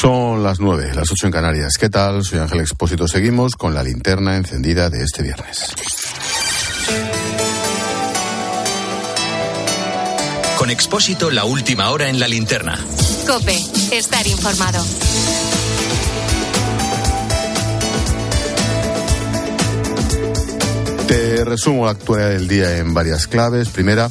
Son las nueve, las ocho en Canarias. ¿Qué tal? Soy Ángel Expósito. Seguimos con la linterna encendida de este viernes. Con Expósito, la última hora en la linterna. Cope, estar informado. Te resumo la actualidad del día en varias claves. Primera,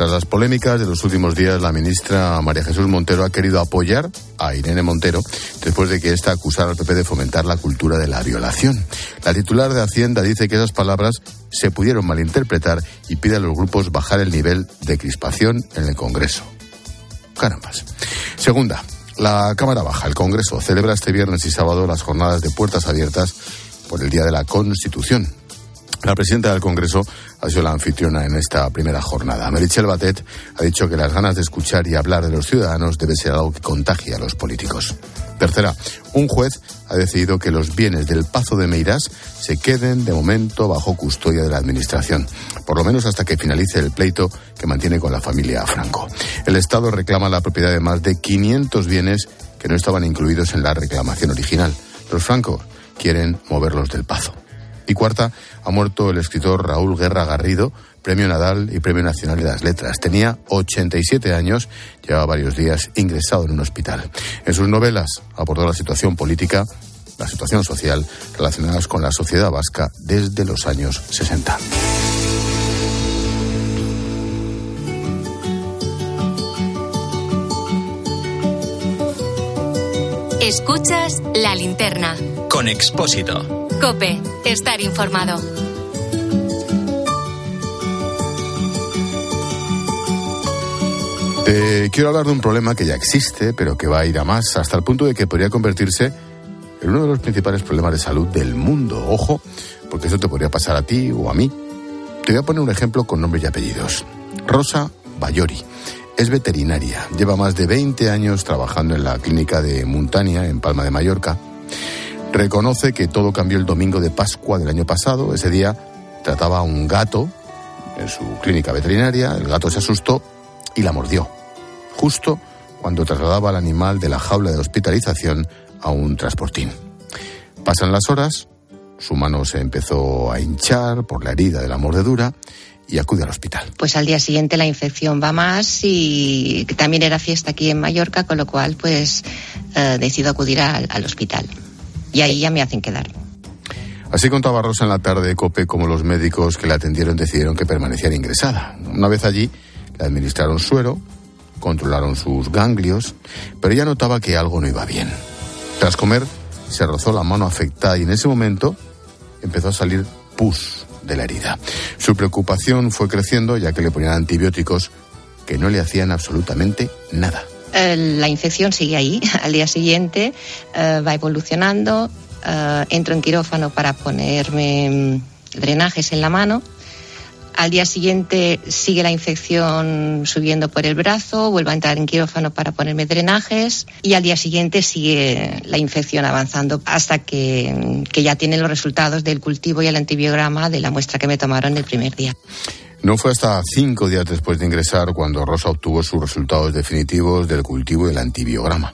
tras las polémicas de los últimos días, la ministra María Jesús Montero ha querido apoyar a Irene Montero después de que ésta acusara al PP de fomentar la cultura de la violación. La titular de Hacienda dice que esas palabras se pudieron malinterpretar y pide a los grupos bajar el nivel de crispación en el Congreso. Carambas. Segunda, la Cámara Baja, el Congreso, celebra este viernes y sábado las jornadas de puertas abiertas por el Día de la Constitución. La presidenta del Congreso ha sido la anfitriona en esta primera jornada. Merichel Batet ha dicho que las ganas de escuchar y hablar de los ciudadanos debe ser algo que contagie a los políticos. Tercera, un juez ha decidido que los bienes del Pazo de Meirás se queden de momento bajo custodia de la Administración, por lo menos hasta que finalice el pleito que mantiene con la familia Franco. El Estado reclama la propiedad de más de 500 bienes que no estaban incluidos en la reclamación original. Los Franco quieren moverlos del Pazo. Y cuarta, ha muerto el escritor Raúl Guerra Garrido, Premio Nadal y Premio Nacional de las Letras. Tenía 87 años, llevaba varios días ingresado en un hospital. En sus novelas abordó la situación política, la situación social relacionadas con la sociedad vasca desde los años 60. Escuchas la linterna. Con Expósito. Cope, estar informado. Te quiero hablar de un problema que ya existe, pero que va a ir a más, hasta el punto de que podría convertirse en uno de los principales problemas de salud del mundo. Ojo, porque eso te podría pasar a ti o a mí. Te voy a poner un ejemplo con nombres y apellidos. Rosa Bayori. Es veterinaria. Lleva más de 20 años trabajando en la clínica de Montania, en Palma de Mallorca. Reconoce que todo cambió el domingo de Pascua del año pasado. Ese día trataba a un gato en su clínica veterinaria. El gato se asustó y la mordió. Justo cuando trasladaba al animal de la jaula de hospitalización a un transportín. Pasan las horas, su mano se empezó a hinchar por la herida de la mordedura y acude al hospital. Pues al día siguiente la infección va más y también era fiesta aquí en Mallorca, con lo cual pues eh, decido acudir al, al hospital. Y ahí ya me hacen quedar. Así contaba Rosa en la tarde de COPE como los médicos que la atendieron decidieron que permaneciera ingresada. Una vez allí, le administraron suero, controlaron sus ganglios, pero ella notaba que algo no iba bien. Tras comer, se rozó la mano afectada y en ese momento empezó a salir pus de la herida. Su preocupación fue creciendo ya que le ponían antibióticos que no le hacían absolutamente nada. Eh, la infección sigue ahí. Al día siguiente eh, va evolucionando. eh, entro en quirófano para ponerme mm, drenajes en la mano. Al día siguiente sigue la infección subiendo por el brazo, vuelvo a entrar en quirófano para ponerme drenajes y al día siguiente sigue la infección avanzando hasta que, que ya tienen los resultados del cultivo y el antibiograma de la muestra que me tomaron el primer día. No fue hasta cinco días después de ingresar cuando Rosa obtuvo sus resultados definitivos del cultivo del antibiograma.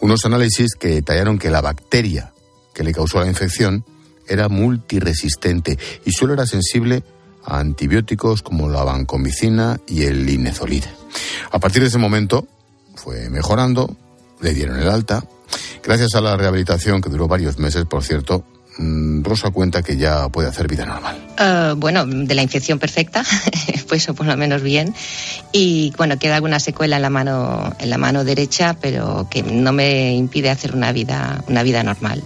Unos análisis que detallaron que la bacteria que le causó la infección era multiresistente y solo era sensible a antibióticos como la vancomicina y el linezolid. A partir de ese momento fue mejorando, le dieron el alta. Gracias a la rehabilitación que duró varios meses, por cierto, Rosa cuenta que ya puede hacer vida normal. Eh, bueno, de la infección perfecta, pues por lo menos bien. Y bueno, queda alguna secuela en la mano, en la mano derecha, pero que no me impide hacer una vida, una vida normal.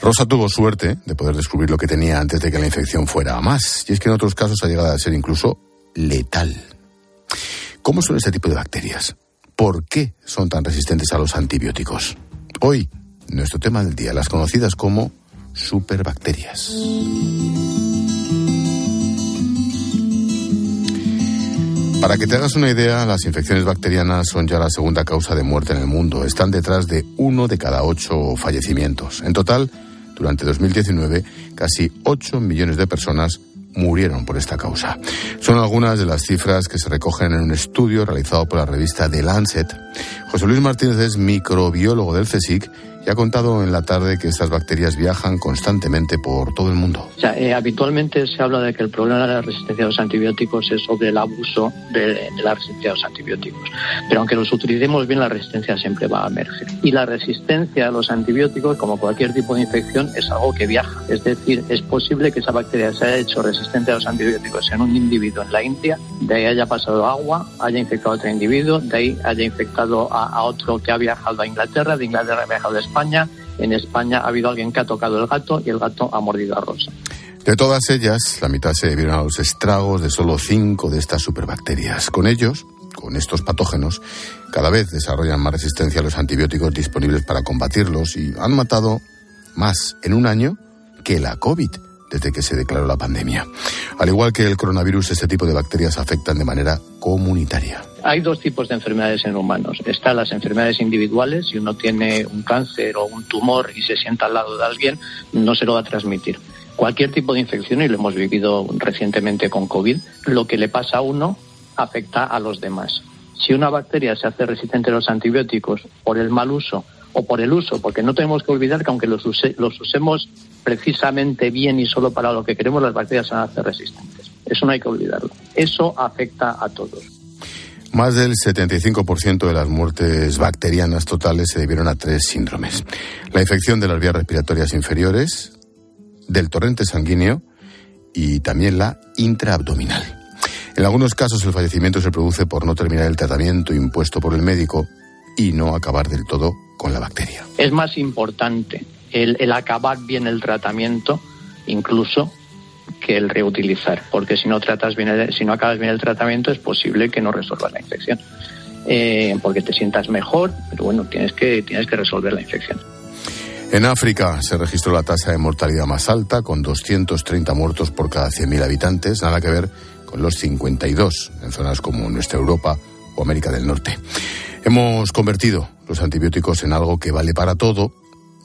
Rosa tuvo suerte de poder descubrir lo que tenía antes de que la infección fuera a más. Y es que en otros casos ha llegado a ser incluso letal. ¿Cómo son este tipo de bacterias? ¿Por qué son tan resistentes a los antibióticos? Hoy, nuestro tema del día, las conocidas como superbacterias. Para que te hagas una idea, las infecciones bacterianas son ya la segunda causa de muerte en el mundo. Están detrás de uno de cada ocho fallecimientos. En total, durante 2019, casi 8 millones de personas murieron por esta causa. Son algunas de las cifras que se recogen en un estudio realizado por la revista The Lancet. José Luis Martínez es microbiólogo del CSIC y ha contado en la tarde que estas bacterias viajan constantemente por todo el mundo. Eh, habitualmente se habla de que el problema de la resistencia a los antibióticos es sobre el abuso de, la resistencia a los antibióticos. Pero aunque los utilicemos bien, la resistencia siempre va a emerger. Y la resistencia a los antibióticos, como cualquier tipo de infección, es algo que viaja. Es decir, es posible que esa bacteria se haya hecho resistente a los antibióticos en un individuo en la India, de ahí haya pasado agua, haya infectado a otro individuo, de ahí haya infectado a, a otro que ha viajado a Inglaterra, de Inglaterra ha viajado a España España. En España ha habido alguien que ha tocado el gato y el gato ha mordido a Rosa. De todas ellas, la mitad se debieron a los estragos de solo cinco de estas superbacterias. Con ellos, con estos patógenos, cada vez desarrollan más resistencia a los antibióticos disponibles para combatirlos y han matado más en un año que la COVID desde que se declaró la pandemia. Al igual que el coronavirus, este tipo de bacterias afectan de manera comunitaria. Hay dos tipos de enfermedades en humanos. Están las enfermedades individuales. Si uno tiene un cáncer o un tumor y se sienta al lado de alguien, no se lo va a transmitir. Cualquier tipo de infección, y lo hemos vivido recientemente con COVID, lo que le pasa a uno afecta a los demás. Si una bacteria se hace resistente a los antibióticos por el mal uso o por el uso, porque no tenemos que olvidar que aunque los, los usemos precisamente bien y solo para lo que queremos, las bacterias se van a hacer resistentes. Eso no hay que olvidarlo. Eso afecta a todos. Más del 75% de las muertes bacterianas totales se debieron a tres síndromes. La infección de las vías respiratorias inferiores, del torrente sanguíneo y también la intraabdominal. En algunos casos el fallecimiento se produce por no terminar el tratamiento impuesto por el médico y no acabar del todo con la bacteria. Es más importante el, acabar bien el tratamiento, incluso que el reutilizar, porque si no tratas bien, si no acabas bien el tratamiento es posible que no resuelvas la infección, eh, porque te sientas mejor, pero bueno tienes que tienes que resolver la infección. En África se registró la tasa de mortalidad más alta, con 230 muertos por cada 100.000 habitantes, nada que ver con los 52 en zonas como nuestra Europa o América del Norte. Hemos convertido los antibióticos en algo que vale para todo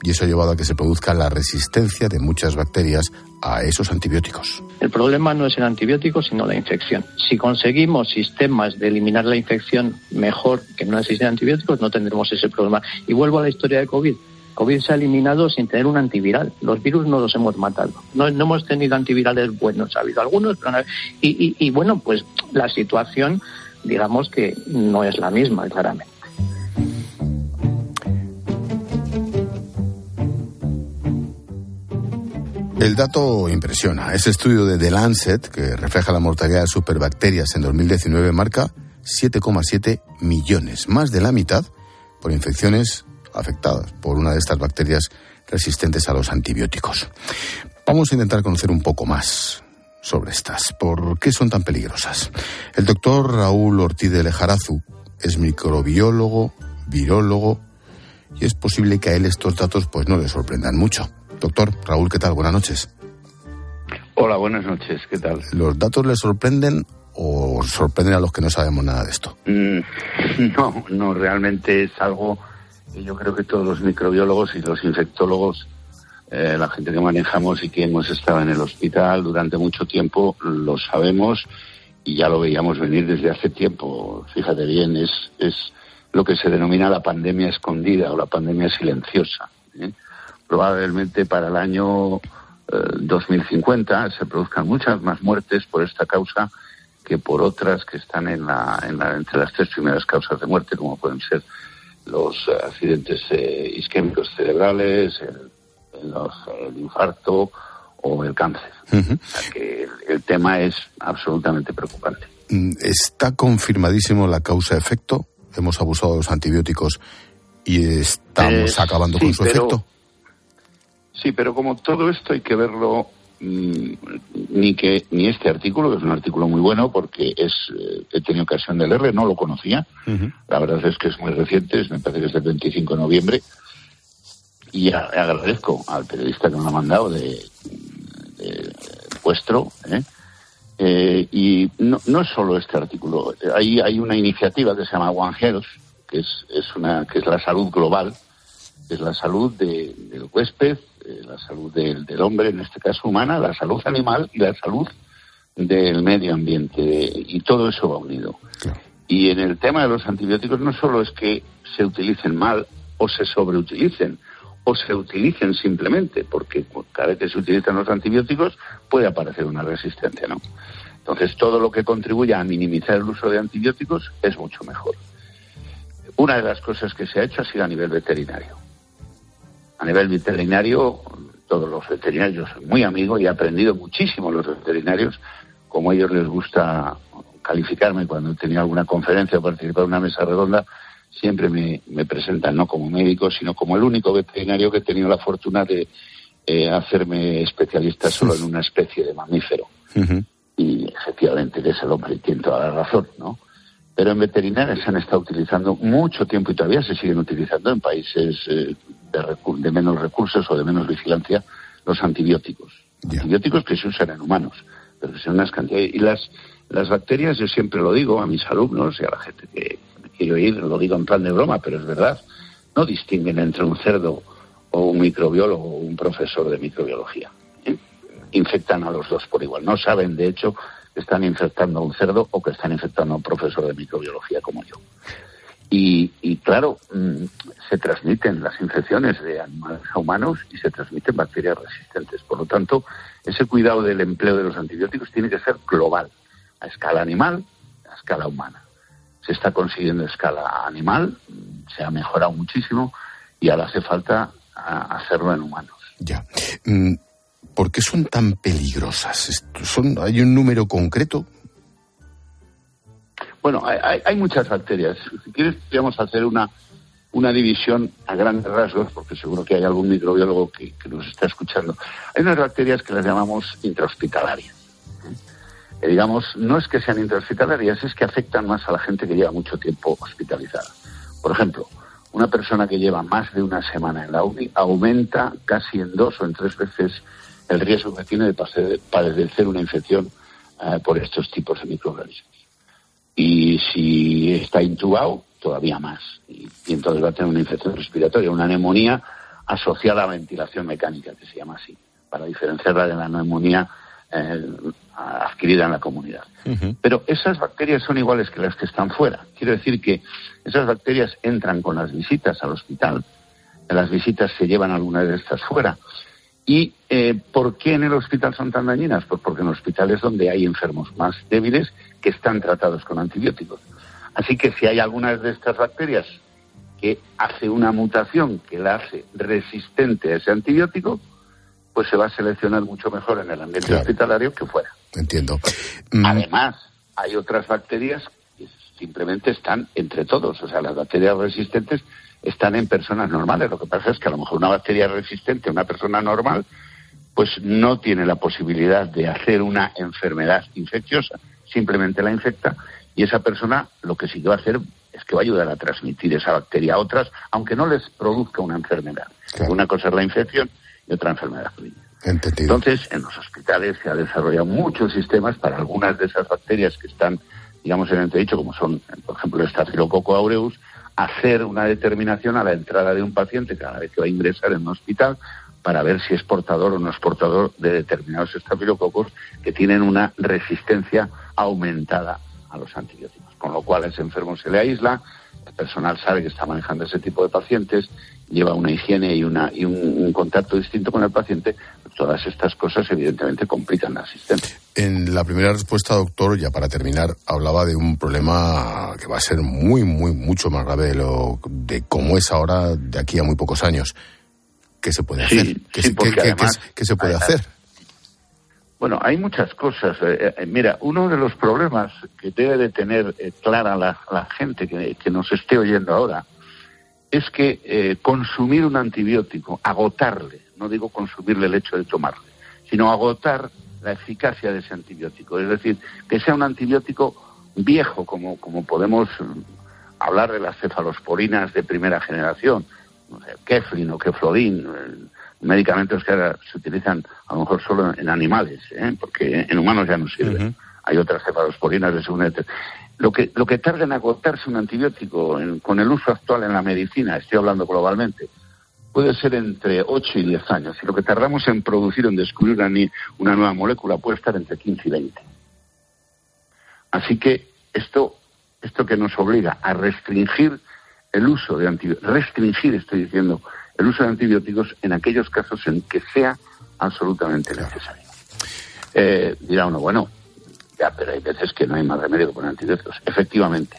y eso ha llevado a que se produzca la resistencia de muchas bacterias a esos antibióticos. El problema no es el antibiótico, sino la infección. Si conseguimos sistemas de eliminar la infección mejor que no existen antibióticos, no tendremos ese problema. Y vuelvo a la historia de COVID. COVID se ha eliminado sin tener un antiviral. Los virus no los hemos matado. No, hemos tenido antivirales buenos. Ha habido algunos, pero no. Y, y bueno, pues la situación, digamos que no es la misma, claramente. El dato impresiona. Ese estudio de The Lancet, que refleja la mortalidad de superbacterias en 2019, marca 7,7 millones, más de la mitad por infecciones afectadas por una de estas bacterias resistentes a los antibióticos. Vamos a intentar conocer un poco más sobre estas. ¿Por qué son tan peligrosas? El doctor Raúl Ortiz de Lejarazu es microbiólogo, virólogo, y es posible que a él estos datos pues no le sorprendan mucho. Doctor Raúl, ¿qué tal? Buenas noches. Hola, buenas noches, ¿qué tal? ¿Los datos le sorprenden o sorprenden a los que no sabemos nada de esto? Mm, no, no, realmente es algo que yo creo que todos los microbiólogos y los infectólogos, eh, la gente que manejamos y que hemos estado en el hospital durante mucho tiempo, lo sabemos y ya lo veíamos venir desde hace tiempo. Fíjate bien, es, es lo que se denomina la pandemia escondida o la pandemia silenciosa. ¿eh? Probablemente para el año 2050 eh, se produzcan muchas más muertes por esta causa que por otras que están en la, entre las tres primeras causas de muerte, como pueden ser los eh, accidentes eh, isquémicos cerebrales, el, infarto o el cáncer. que el, tema es absolutamente preocupante. Mm, ¿Está confirmadísimo la causa-efecto? ¿Hemos abusado de los antibióticos y estamos acabando con su efecto? Sí, pero como todo esto hay que verlo mm, ni que ni este artículo que es un artículo muy bueno porque es eh, he tenido ocasión de leerlo no lo conocía. La verdad es que es muy reciente me parece que es del 25 de noviembre. Y agradezco al periodista que me lo ha mandado de, vuestro ¿eh? Eh, y no, no es solo este artículo. Hay hay una iniciativa que se llama One Health que es, es una que es la salud global es la salud del huésped, eh, la salud del, hombre, en este caso humana, la salud animal y la salud del medio ambiente y todo eso va unido. Y en el tema de los antibióticos no solo es que se utilicen mal o se sobreutilicen o se utilicen simplemente, porque cada vez que se utilizan los antibióticos puede aparecer una resistencia, ¿no? Entonces, todo lo que contribuya a minimizar el uso de antibióticos es mucho mejor. Una de las cosas que se ha hecho ha sido a nivel veterinario. A nivel veterinario, todos los veterinarios son muy amigos y he aprendido muchísimo los veterinarios, como a ellos les gusta calificarme cuando he tenido alguna conferencia o participar en una mesa redonda, siempre me, presentan no como médico, sino como el único veterinario que he tenido la fortuna de eh, hacerme especialista solo en una especie de mamífero. Y efectivamente, que es el hombre tiene toda la razón, ¿no? Pero en veterinaria se han estado utilizando mucho tiempo y todavía se siguen utilizando en países eh, de, menos recursos o de menos vigilancia los antibióticos. Antibióticos que se usan en humanos, pero que son unas cantidades. Y las, las bacterias, yo siempre lo digo a mis alumnos y a la gente que me quiere oír, lo digo en plan de broma, pero es verdad, no distinguen entre un cerdo o un microbiólogo o un profesor de microbiología. ¿eh? Infectan a los dos por igual. No saben, de hecho, que están infectando a un cerdo o que están infectando a un profesor de microbiología como yo. Y, claro, mm, se transmiten las infecciones de animales a humanos y se transmiten bacterias resistentes. Por lo tanto, ese cuidado del empleo de los antibióticos tiene que ser global, a escala animal, a escala humana. Se está consiguiendo a escala animal, se ha mejorado muchísimo y ahora hace falta hacerlo en humanos. Ya. Mm, ¿por qué son tan peligrosas? ¿Son, ¿Hay un número concreto? Bueno, hay, muchas bacterias. Si quieres, podríamos hacer una, una división a grandes rasgos, porque seguro que hay algún microbiólogo que, nos está escuchando. Hay unas bacterias que las llamamos intrahospitalarias. ¿eh? digamos, no es que sean intrahospitalarias, es que afectan más a la gente que lleva mucho tiempo hospitalizada. Por ejemplo, una persona que lleva más de una semana en la UNI aumenta casi en dos o en tres veces el riesgo que tiene de padecer una infección eh, por estos tipos de microorganismos. Y si está intubado, todavía más. Y, entonces va a tener una infección respiratoria, una neumonía asociada a ventilación mecánica, que se llama así, para diferenciarla de la neumonía eh, adquirida en la comunidad. Pero esas bacterias son iguales que las que están fuera. Quiero decir que esas bacterias entran con las visitas al hospital, en las visitas se llevan algunas de estas fuera ¿Y eh, por qué en el hospital son tan dañinas? Pues porque en el hospital es donde hay enfermos más débiles que están tratados con antibióticos. Así que si hay algunas de estas bacterias que hace una mutación que la hace resistente a ese antibiótico, pues se va a seleccionar mucho mejor en el ambiente hospitalario que fuera. Entiendo. Mm. Además, hay otras bacterias que simplemente están entre todos. O sea, las bacterias resistentes están en personas normales. Lo que pasa es que a lo mejor una bacteria resistente a una persona normal pues no tiene la posibilidad de hacer una enfermedad infecciosa, simplemente la infecta y esa persona lo que sí que va a hacer es que va a ayudar a transmitir esa bacteria a otras, aunque no les produzca una enfermedad. Una cosa es la infección y otra enfermedad Entonces, en los hospitales se ha desarrollado muchos sistemas para algunas de esas bacterias que están, digamos, en entredicho, como son, por ejemplo, el Staphylococcus aureus, hacer una determinación a la entrada de un paciente cada vez que va a ingresar en un hospital para ver si es portador o no es portador de determinados estafilococos que tienen una resistencia aumentada a los antibióticos. Con lo cual ese enfermo se le aísla, el personal sabe que está manejando ese tipo de pacientes, lleva una higiene y, una, y un, contacto distinto con el paciente, todas estas cosas evidentemente complican la asistencia. En la primera respuesta, doctor, ya para terminar, hablaba de un problema que va a ser muy, muy, mucho más grave de, lo, de cómo es ahora de aquí a muy pocos años. ¿Qué se puede hacer? ¿Qué, se puede hacer? Bueno, hay muchas cosas. Eh, eh, mira, uno de los problemas que debe de tener eh, clara la, gente que, que, nos esté oyendo ahora es que consumir un antibiótico, agotarle, no digo consumirle el hecho de tomarle, sino agotar la eficacia de ese antibiótico. Es decir, que sea un antibiótico viejo, como, como podemos hablar de las cefalosporinas de primera generación, Keflin o Keflodin, eh, medicamentos que ahora se utilizan a lo mejor solo en animales, ¿eh? porque en humanos ya no sirven. Hay otras cefalosporinas de segunda lo que, lo que tarda en agotarse un antibiótico con el uso actual en la medicina, estoy hablando globalmente, puede ser entre 8 y 10 años. Y lo que tardamos en producir, en descubrir una, una nueva molécula, puede estar entre 15 y 20. Así que esto, esto que nos obliga a restringir el uso de antibióticos, restringir, estoy diciendo, el uso de antibióticos en aquellos casos en que sea absolutamente necesario. Eh, dirá uno, bueno, ya, pero hay veces que no hay más remedio que poner antibióticos. Efectivamente.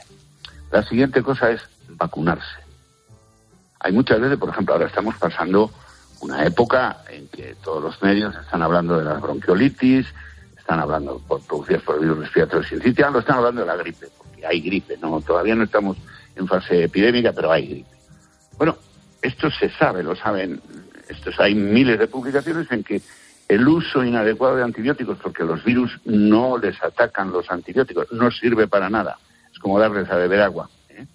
La siguiente cosa es vacunarse. Hay muchas veces, por ejemplo, ahora estamos pasando una época en que todos los medios están hablando de la bronquiolitis, están hablando por producidas por el virus respiratorio sincitial, están hablando de la gripe, porque hay gripe, no, todavía no estamos en fase epidémica, pero hay gripe. Bueno, esto se sabe, lo saben, estos, hay miles de publicaciones en que el uso inadecuado de antibióticos, porque los virus no les atacan los antibióticos, no sirve para nada. Es como darles a beber agua. ¿eh?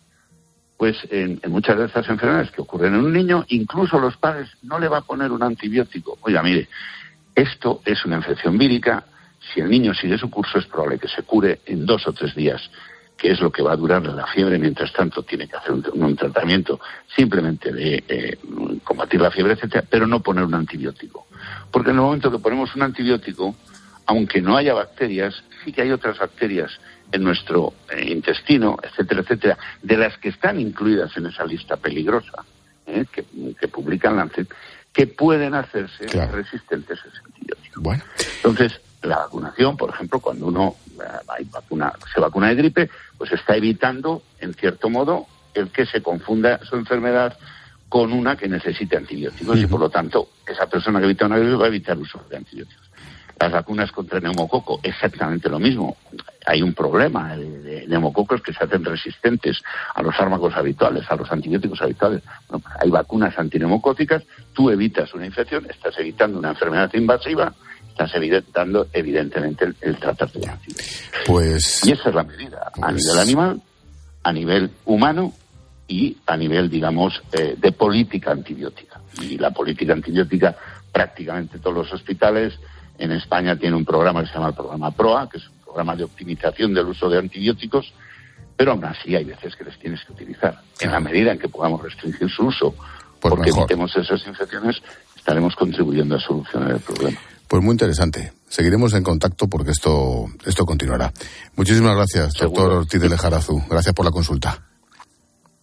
Pues en, muchas de estas enfermedades que ocurren en un niño, incluso los padres no le va a poner un antibiótico. Oiga, mire, esto es una infección vírica. Si el niño sigue su curso, es probable que se cure en dos o tres días que es lo que va a durar la fiebre, mientras tanto tiene que hacer un, tratamiento simplemente de eh, combatir la fiebre, etcétera, pero no poner un antibiótico. Porque en el momento que ponemos un antibiótico, aunque no haya bacterias, sí que hay otras bacterias en nuestro eh, intestino, etcétera, etcétera, de las que están incluidas en esa lista peligrosa eh, que, publican Lancet, que pueden hacerse resistentes a ese antibiótico. Bueno. Entonces, la vacunación, por ejemplo, cuando uno eh, vacuna, se vacuna de gripe, pues está evitando, en cierto modo, el que se confunda su enfermedad con una que necesite antibióticos y por lo tanto esa persona que evita una gripe va a evitar el uso de antibióticos. Las vacunas contra neumococo, exactamente lo mismo. Hay un problema de, neumococos que se hacen resistentes a los fármacos habituales, a los antibióticos habituales. hay vacunas antineumocóticas, tú evitas una infección, estás evitando una enfermedad invasiva estás evitando evidentemente el, el tratarte Pues... Y esa es la medida, a pues nivel animal, a nivel humano y a nivel, digamos, eh, de política antibiótica. Y la política antibiótica, prácticamente todos los hospitales en España tienen un programa que se llama el programa PROA, que es un programa de optimización del uso de antibióticos, pero aún así hay veces que les tienes que utilizar. En la medida en que podamos restringir su uso, pues porque evitemos esas infecciones, estaremos contribuyendo a solucionar el problema. Pues muy interesante. Seguiremos en contacto porque esto, esto continuará. Muchísimas gracias, doctor Ortiz de Lejarazu. Gracias por la consulta.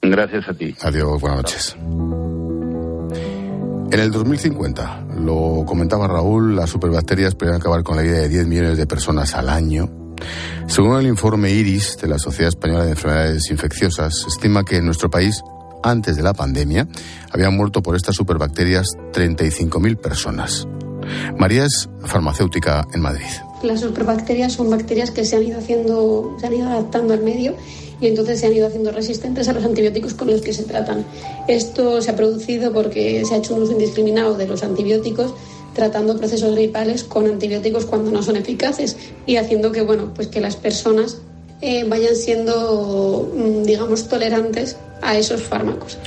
Gracias a ti. Adiós, buenas noches. En el 2050, lo comentaba Raúl, las superbacterias podrían acabar con la vida de 10 millones de personas al año. Según el informe IRIS de la Sociedad Española de Enfermedades Infecciosas, se estima que en nuestro país, antes de la pandemia, habían muerto por estas superbacterias 35.000 personas. María es farmacéutica en Madrid. Las superbacterias son bacterias que se han ido haciendo, se han ido adaptando al medio y entonces se han ido haciendo resistentes a los antibióticos con los que se tratan. Esto se ha producido porque se ha hecho un uso indiscriminado de los antibióticos tratando procesos gripales con antibióticos cuando no son eficaces y haciendo que bueno pues que las personas eh, vayan siendo mm, digamos tolerantes a esos fármacos.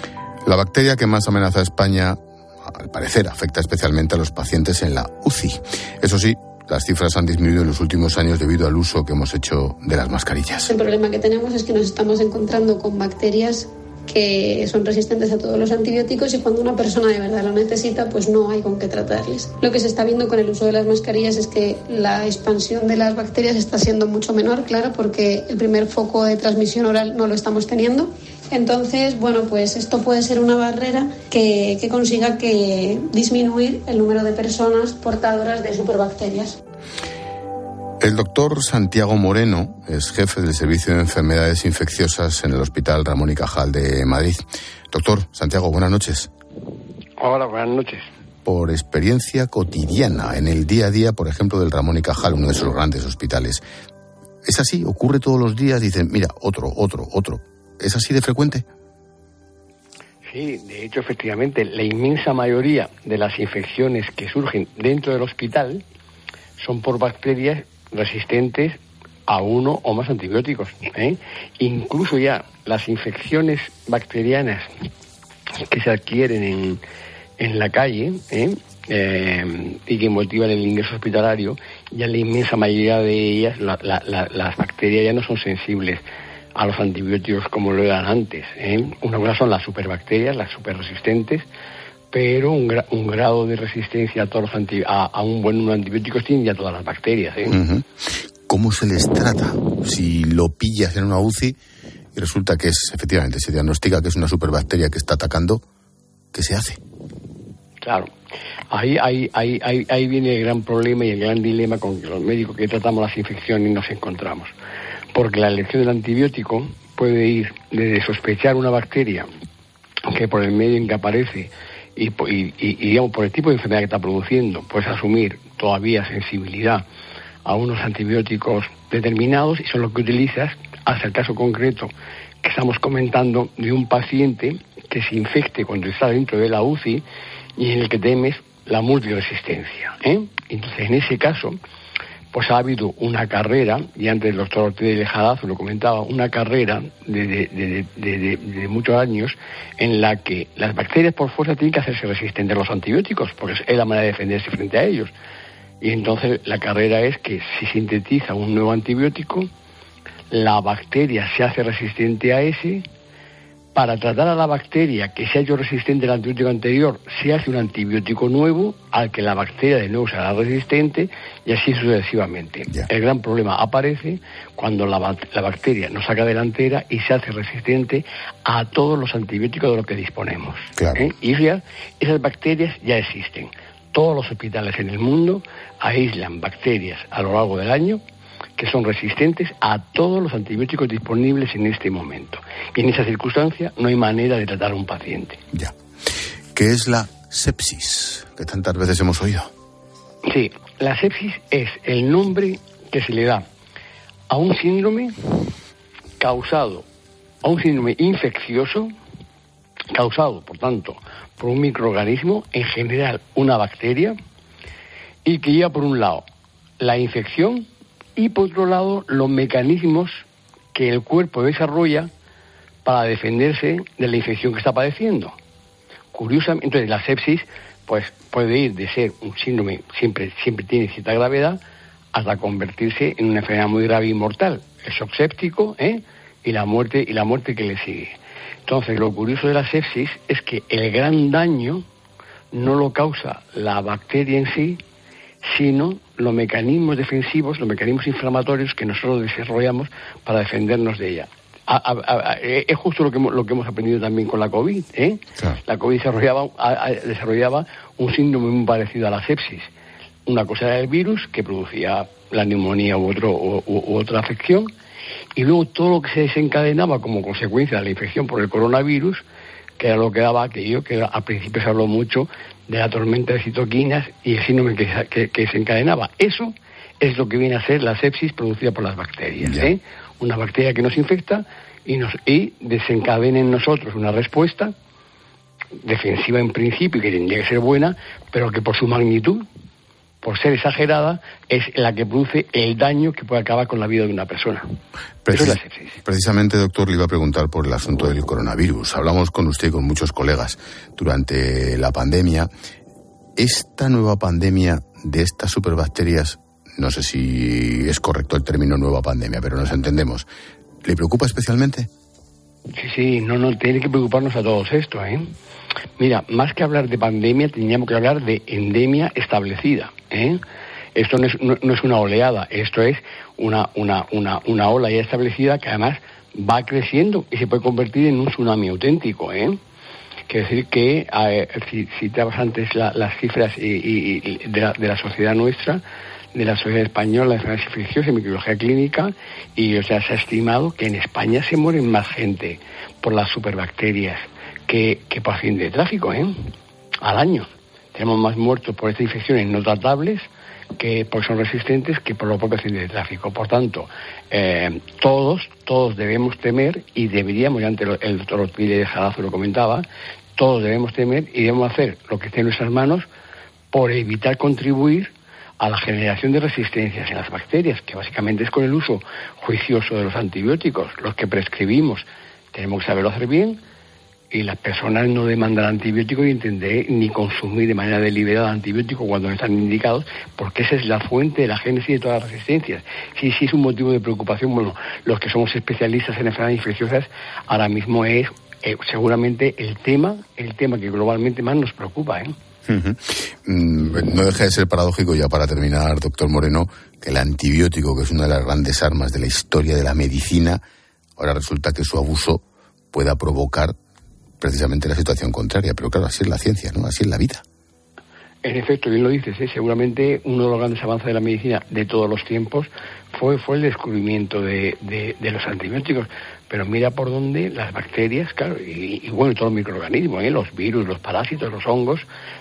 La bacteria que más amenaza a España al parecer afecta especialmente a los pacientes en la UCI. Eso sí, las cifras han disminuido en los últimos años debido al uso que hemos hecho de las mascarillas. El problema que tenemos es que nos estamos encontrando con bacterias que son resistentes a todos los antibióticos y cuando una persona de verdad lo necesita, pues no hay con qué tratarles. Lo que se está viendo con el uso de las mascarillas es que la expansión de las bacterias está siendo mucho menor, claro, porque el primer foco de transmisión oral no lo estamos teniendo entonces, bueno, pues esto puede ser una barrera que, consiga que disminuir el número de personas portadoras de superbacterias. El doctor Santiago Moreno es jefe del Servicio de Enfermedades Infecciosas en el Hospital Ramón y Cajal de Madrid. Doctor Santiago, buenas noches. Hola, buenas noches. Por experiencia cotidiana en el día a día, por ejemplo, del Ramón y Cajal, uno de sus grandes hospitales, ¿es así? ¿Ocurre todos los días? Dicen, mira, otro, otro, otro. ¿Es así de frecuente? Sí, de hecho, efectivamente, la inmensa mayoría de las infecciones que surgen dentro del hospital son por bacterias resistentes a uno o más antibióticos. ¿eh? Incluso ya las infecciones bacterianas que se adquieren en, en la calle ¿eh? Eh, y que motivan el ingreso hospitalario, ya la inmensa mayoría de ellas, las bacterias ya no son sensibles a los antibióticos como lo eran antes. ¿eh? Una cosa son las superbacterias, las superresistentes, pero un, un grado de resistencia a, todos los a, un buen número de antibióticos tienen ya todas las bacterias. ¿eh? ¿cómo se les trata? Si lo pillas en una UCI y resulta que es, efectivamente, se diagnostica que es una superbacteria que está atacando, ¿qué se hace? Claro. Ahí, ahí, ahí, ahí, ahí viene el gran problema y el gran dilema con los médicos que tratamos las infecciones y nos encontramos. Porque la elección del antibiótico puede ir desde sospechar una bacteria que por el medio en que aparece y, y, digamos por el tipo de enfermedad que está produciendo, puedes asumir todavía sensibilidad a unos antibióticos determinados y son los que utilizas hasta el caso concreto que estamos comentando de un paciente que se infecte cuando está dentro de la UCI y en el que temes la multiresistencia. ¿eh? Entonces, en ese caso, pues ha habido una carrera, y antes el doctor Ortiz de Jadazo lo comentaba, una carrera de, de, muchos años en la que las bacterias por fuerza tienen que hacerse resistentes a los antibióticos, porque es la manera de defenderse frente a ellos. Y entonces la carrera es que si sintetiza un nuevo antibiótico, la bacteria se hace resistente a ese, para tratar a la bacteria que se ha hecho resistente al antibiótico anterior, se hace un antibiótico nuevo al que la bacteria de nuevo será resistente y así sucesivamente. El gran problema aparece cuando la, bacteria nos saca delantera y se hace resistente a todos los antibióticos de los que disponemos. ¿Eh? Y ya, esas bacterias ya existen. Todos los hospitales en el mundo aíslan bacterias a lo largo del año que son resistentes a todos los antibióticos disponibles en este momento. Y en esa circunstancia no hay manera de tratar a un paciente. Ya. ¿Qué es la sepsis que tantas veces hemos oído? Sí, la sepsis es el nombre que se le da a un síndrome causado, a un síndrome infeccioso, causado, por tanto, por un microorganismo, en general una bacteria, y que lleva por un lado la infección y por otro lado los mecanismos que el cuerpo desarrolla para defenderse de la infección que está padeciendo. Curiosamente, entonces la sepsis pues puede ir de ser un síndrome siempre siempre tiene cierta gravedad hasta convertirse en una enfermedad muy grave y mortal, el shock séptico, ¿eh? y la muerte y la muerte que le sigue. Entonces, lo curioso de la sepsis es que el gran daño no lo causa la bacteria en sí, sino los mecanismos defensivos, los mecanismos inflamatorios que nosotros desarrollamos para defendernos de ella. es justo lo que, hemos, lo que hemos aprendido también con la COVID. ¿eh? La COVID desarrollaba, desarrollaba un síndrome muy parecido a la sepsis. Una cosa era el virus que producía la neumonía u, otro, u otra afección, y luego todo lo que se desencadenaba como consecuencia de la infección por el coronavirus, que era lo que daba aquello que al principio se habló mucho de la tormenta de citoquinas y el síndrome que, que, se encadenaba. Eso es lo que viene a ser la sepsis producida por las bacterias. ¿eh? Una bacteria que nos infecta y, nos, y desencadena en nosotros una respuesta defensiva en principio y que tendría que ser buena, pero que por su magnitud por ser exagerada, es la que produce el daño que puede acabar con la vida de una persona. Precisamente, doctor, le iba a preguntar por el asunto del coronavirus. Hablamos con usted y con muchos colegas durante la pandemia. Esta nueva pandemia de estas superbacterias, no sé si es correcto el término nueva pandemia, pero nos entendemos, ¿le preocupa especialmente? Sí, sí, no, no, tiene que preocuparnos a todos esto, ¿eh? Mira, más que hablar de pandemia, teníamos que hablar de endemia establecida. ¿eh? Esto no es, no, es, una oleada, esto es una, una, una, una, ola ya establecida que además va creciendo y se puede convertir en un tsunami auténtico. ¿eh? Quiero decir que, citabas antes las cifras y, de, la, de, la, sociedad nuestra, de la sociedad española de enfermedades infecciosas y microbiología clínica, y o sea, se ha estimado que en España se mueren más gente por las superbacterias que, por accidente de tráfico, ¿eh? Al año. Tenemos más muertos por estas infecciones no tratables que porque son resistentes que por los propios accidentes de tráfico. Por tanto, eh, todos, todos debemos temer y deberíamos, ya antes el doctor Ortiz de Jarazo lo comentaba, todos debemos temer y debemos hacer lo que esté en nuestras manos por evitar contribuir a la generación de resistencias en las bacterias, que básicamente es con el uso juicioso de los antibióticos, los que prescribimos. Tenemos que saberlo hacer bien y las personas no demandan antibióticos y entender ni consumir de manera deliberada antibióticos cuando no están indicados, porque esa es la fuente de la génesis de todas las resistencias. Sí, sí es un motivo de preocupación. Bueno, los que somos especialistas en enfermedades infecciosas, ahora mismo es eh, seguramente el tema, el tema que globalmente más nos preocupa, ¿eh? Mm, no deja de ser paradójico, ya para terminar, doctor Moreno, que el antibiótico, que es una de las grandes armas de la historia de la medicina, ahora resulta que su abuso pueda provocar precisamente la situación contraria. Pero claro, así es la ciencia, ¿no? Así es la vida. En efecto, bien lo dices, ¿eh? seguramente uno de los grandes avances de la medicina de todos los tiempos fue, fue el descubrimiento de, de, los antibióticos. Pero mira por dónde las bacterias, claro, y, bueno, todos los microorganismos, ¿eh? los virus, los parásitos, los hongos,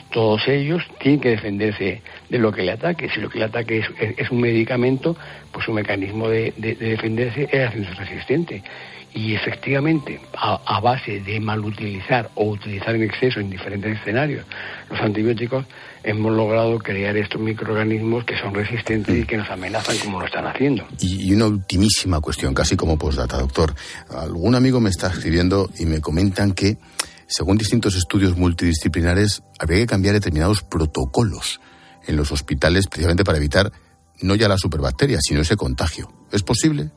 todos ellos tienen que defenderse de lo que le ataque. Si lo que le ataque es, un medicamento, pues su mecanismo de, de defenderse es hacerse resistente. Y efectivamente, a, base de malutilizar o utilizar en exceso en diferentes escenarios los antibióticos, hemos logrado crear estos microorganismos que son resistentes y que nos amenazan como lo están haciendo. Y, una ultimísima cuestión, casi como postdata, doctor. Algún amigo me está escribiendo y me comentan que, según distintos estudios multidisciplinares, habría que cambiar determinados protocolos en los hospitales precisamente para evitar no ya la superbacteria, sino ese contagio. ¿Es posible?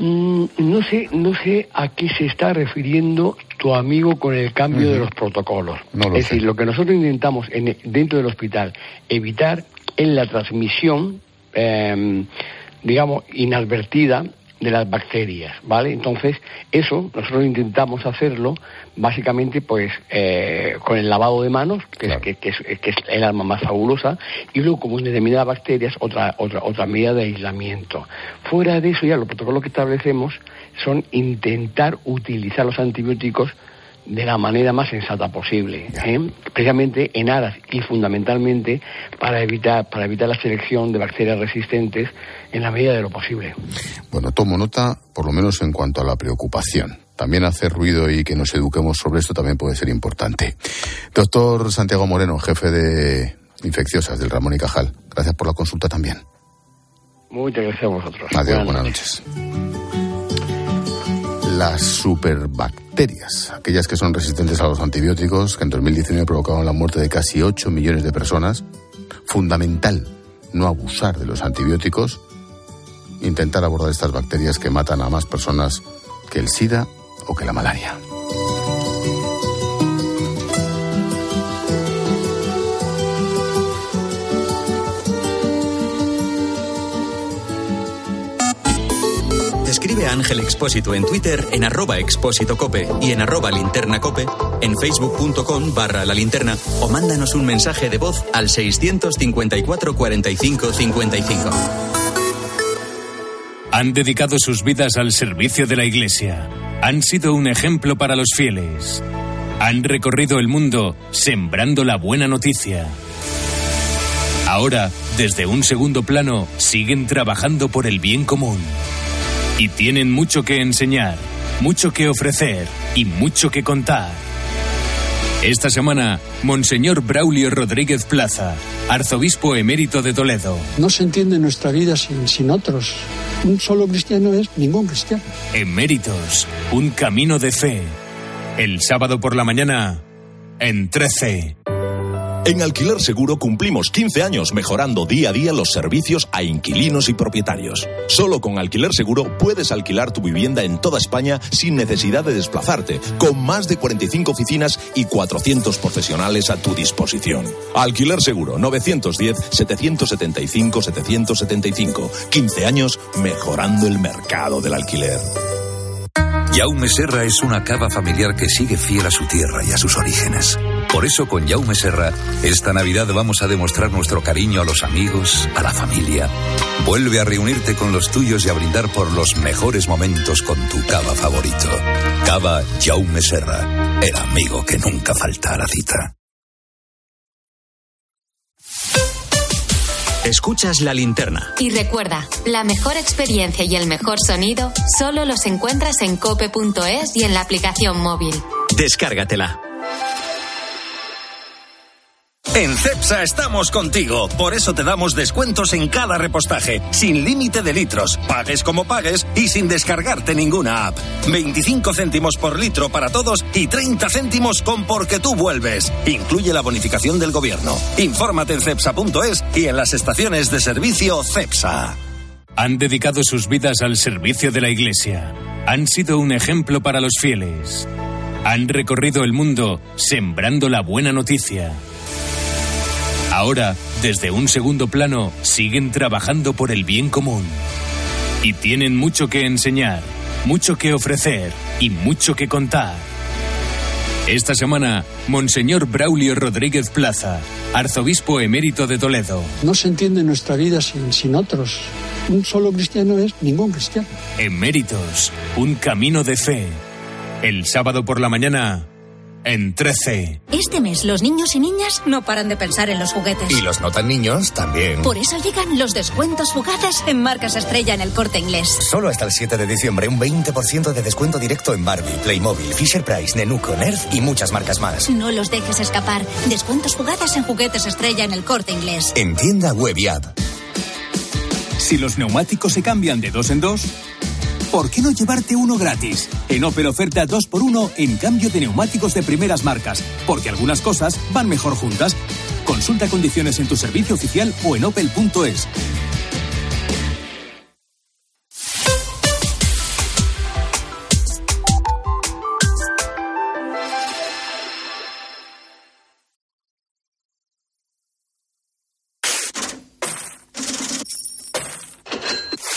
Mm, no sé, no sé a qué se está refiriendo tu amigo con el cambio de los protocolos. es decir, lo que nosotros intentamos en, dentro del hospital evitar es la transmisión, em, digamos, inadvertida de las bacterias, ¿vale? Entonces, eso nosotros intentamos hacerlo básicamente pues eh, con el lavado de manos, que, es, que, es, que, es, el arma más fabulosa, y luego como en determinadas bacterias, otra, otra, otra medida de aislamiento. Fuera de eso ya los protocolos que establecemos son intentar utilizar los antibióticos de la manera más sensata posible, ¿eh? precisamente en aras y fundamentalmente para evitar, para evitar la selección de bacterias resistentes en la medida de lo posible. Bueno, tomo nota, por lo menos en cuanto a la preocupación. También hacer ruido y que nos eduquemos sobre esto también puede ser importante. Doctor Santiago Moreno, jefe de infecciosas del Ramón y Cajal, gracias por la consulta también. Muchas gracias a vosotros. Adiós, buenas, noches. Las superbacterias, aquellas que son resistentes a los antibióticos, que en 2019 provocaron la muerte de casi 8 millones de personas. Fundamental no abusar de los antibióticos, intentar abordar estas bacterias que matan a más personas que el SIDA o que la malaria. Escribe a Ángel Expósito en Twitter en arroba expósito cope y en arroba linterna cope, en facebook.com barra la linterna o mándanos un mensaje de voz al 654 45 55. Han dedicado sus vidas al servicio de la Iglesia. Han sido un ejemplo para los fieles. Han recorrido el mundo sembrando la buena noticia. Ahora, desde un segundo plano, siguen trabajando por el bien común y tienen mucho que enseñar, mucho que ofrecer y mucho que contar. Esta semana, Monseñor Braulio Rodríguez Plaza, arzobispo emérito de Toledo. No se entiende nuestra vida sin, sin otros. Un solo cristiano es ningún cristiano. Eméritos, un camino de fe. El sábado por la mañana, en 13. En Alquiler Seguro cumplimos 15 años mejorando día a día los servicios a inquilinos y propietarios. Solo con Alquiler Seguro puedes alquilar tu vivienda en toda España sin necesidad de desplazarte, con más de 45 oficinas y 400 profesionales a tu disposición. Alquiler Seguro 910-775-775. 15 años mejorando el mercado del alquiler. Jaume Serra es una cava familiar que sigue fiel a su tierra y a sus orígenes. Por eso con Jaume Serra, esta Navidad vamos a demostrar nuestro cariño a los amigos, a la familia. Vuelve a reunirte con los tuyos y a brindar por los mejores momentos con tu cava favorito. Cava Jaume Serra, el amigo que nunca falta a la cita. Escuchas la linterna. Y recuerda, la mejor experiencia y el mejor sonido solo los encuentras en cope.es y en la aplicación móvil. Descárgatela. En CEPSA estamos contigo, por eso te damos descuentos en cada repostaje, sin límite de litros, pagues como pagues y sin descargarte ninguna app. 25 céntimos por litro para todos y 30 céntimos con porque tú vuelves. Incluye la bonificación del gobierno. Infórmate en cepsa.es y en las estaciones de servicio CEPSA. Han dedicado sus vidas al servicio de la Iglesia han sido un ejemplo para los fieles. Han recorrido el mundo sembrando la buena noticia. Ahora, desde un segundo plano, siguen trabajando por el bien común. Y tienen mucho que enseñar, mucho que ofrecer y mucho que contar. Esta semana, Monseñor Braulio Rodríguez Plaza, arzobispo emérito de Toledo. No se entiende nuestra vida sin, sin otros. Un solo cristiano es ningún cristiano. Eméritos, un camino de fe. El sábado por la mañana, en 13. Este mes los niños y niñas no paran de pensar en los juguetes. Y los no tan niños también. Por eso llegan los descuentos fugaces en marcas estrella en el corte inglés. Solo hasta el 7 de diciembre un 20% de descuento directo en Barbie, Playmobil, Fisher Price, Nenuco, Nerf y muchas marcas más. No los dejes escapar. Descuentos fugaces en juguetes estrella en el corte inglés. En tienda web y app. Si los neumáticos se cambian de dos en dos, ¿por qué no llevarte uno gratis? En Opel oferta 2x1 en cambio de neumáticos de primeras marcas, porque algunas cosas van mejor juntas. Consulta condiciones en tu servicio oficial o en opel.es.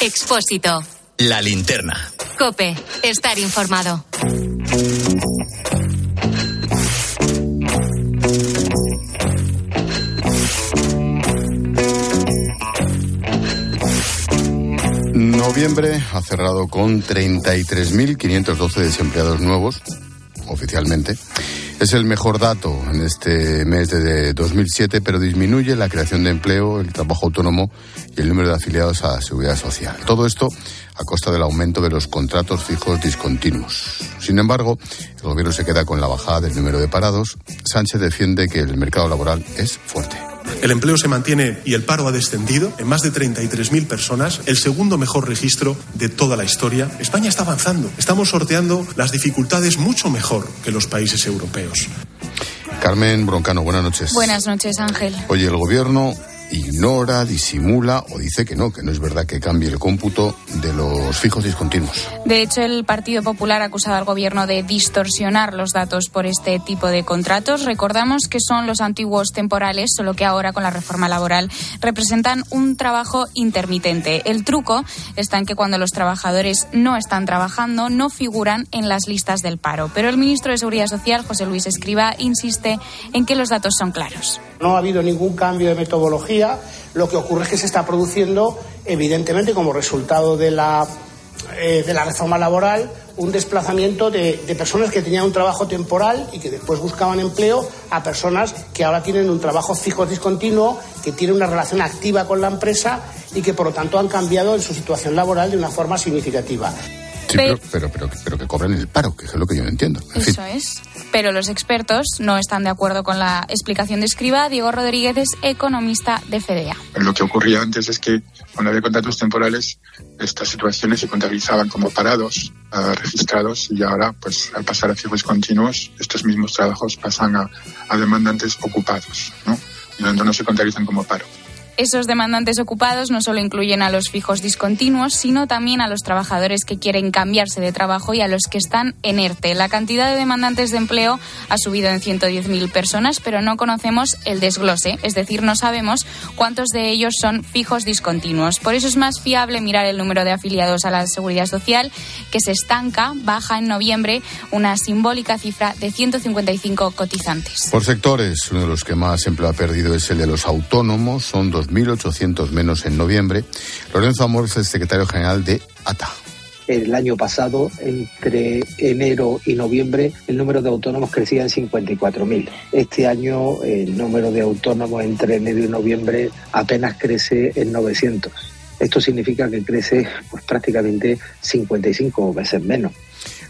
Expósito. La linterna. Cope. Estar informado. Noviembre ha cerrado con 33.512 desempleados nuevos, oficialmente. Es el mejor dato en este mes de 2007, pero disminuye la creación de empleo, el trabajo autónomo y el número de afiliados a la seguridad social. Todo esto a costa del aumento de los contratos fijos discontinuos. Sin embargo, el gobierno se queda con la bajada del número de parados. Sánchez defiende que el mercado laboral es fuerte. El empleo se mantiene y el paro ha descendido en más de 33.000 personas, el segundo mejor registro de toda la historia. España está avanzando. Estamos sorteando las dificultades mucho mejor que los países europeos. Carmen Broncano, buenas noches. Buenas noches, Ángel. Oye, el gobierno ignora, disimula o dice que no, que no es verdad que cambie el cómputo de los fijos discontinuos. De hecho, el Partido Popular ha acusado al Gobierno de distorsionar los datos por este tipo de contratos. Recordamos que son los antiguos temporales, solo que ahora con la reforma laboral representan un trabajo intermitente. El truco está en que cuando los trabajadores no están trabajando, no figuran en las listas del paro. Pero el ministro de Seguridad Social, José Luis Escriba, insiste en que los datos son claros. No ha habido ningún cambio de metodología. Lo que ocurre es que se está produciendo, evidentemente, como resultado de la, eh, de la reforma laboral, un desplazamiento de, de, personas que tenían un trabajo temporal y que después buscaban empleo a personas que ahora tienen un trabajo fijo discontinuo, que tienen una relación activa con la empresa y que, por lo tanto, han cambiado en su situación laboral de una forma significativa. Sí, pero, pero, pero, pero, que cobren el paro, que es lo que yo no entiendo. En Eso fin. es. Pero los expertos no están de acuerdo con la explicación de Escriba. Diego Rodríguez es economista de FEDEA. Lo que ocurría antes es que cuando había contratos temporales, estas situaciones se contabilizaban como parados uh, registrados y ahora, pues al pasar a fijos continuos, estos mismos trabajos pasan a, a demandantes ocupados, ¿no? Y no se contabilizan como paro. Esos demandantes ocupados no solo incluyen a los fijos discontinuos, sino también a los trabajadores que quieren cambiarse de trabajo y a los que están en ERTE. La cantidad de demandantes de empleo ha subido en 110.000 personas, pero no conocemos el desglose, es decir, no sabemos cuántos de ellos son fijos discontinuos. Por eso es más fiable mirar el número de afiliados a la Seguridad Social, que se estanca, baja en noviembre una simbólica cifra de 155 cotizantes. Por sectores, uno de los que más empleo ha perdido es el de los autónomos, son 2.800 menos en noviembre. Lorenzo Amor es secretario general de ATA. El año pasado, entre enero y noviembre, el número de autónomos crecía en 54.000. Este año, el número de autónomos entre enero y noviembre apenas crece en 900. Esto significa que crece pues, prácticamente 55 veces menos.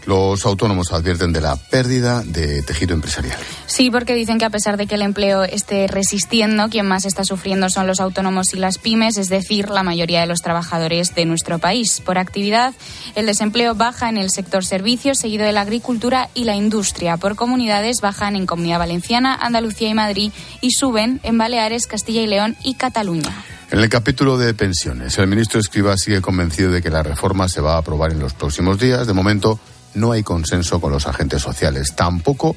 Los autónomos advierten de la pérdida de tejido empresarial. Sí, porque dicen que a pesar de que el empleo esté resistiendo, quien más está sufriendo son los autónomos y las pymes, es decir, la mayoría de los trabajadores de nuestro país. Por actividad, el desempleo baja en el sector servicios, seguido de la agricultura y la industria. Por comunidades, bajan en Comunidad Valenciana, Andalucía y Madrid y suben en Baleares, Castilla y León y Cataluña. En el capítulo de pensiones, el ministro Escriba sigue convencido de que la reforma se va a aprobar en los próximos días. De momento, no hay consenso con los agentes sociales, tampoco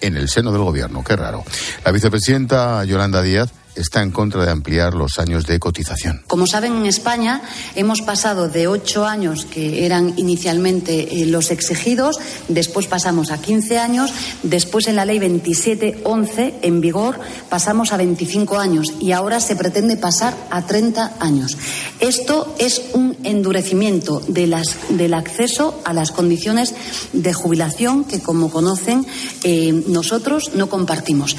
en el seno del gobierno. Qué raro. La vicepresidenta Yolanda Díaz está en contra de ampliar los años de cotización. Como saben, en España hemos pasado de ocho años, que eran inicialmente eh, los exigidos, después pasamos a 15 años, después en la ley 2711 en vigor pasamos a 25 años y ahora se pretende pasar a 30 años. Esto es un endurecimiento del acceso a las condiciones de jubilación que, como conocen, eh, nosotros no compartimos.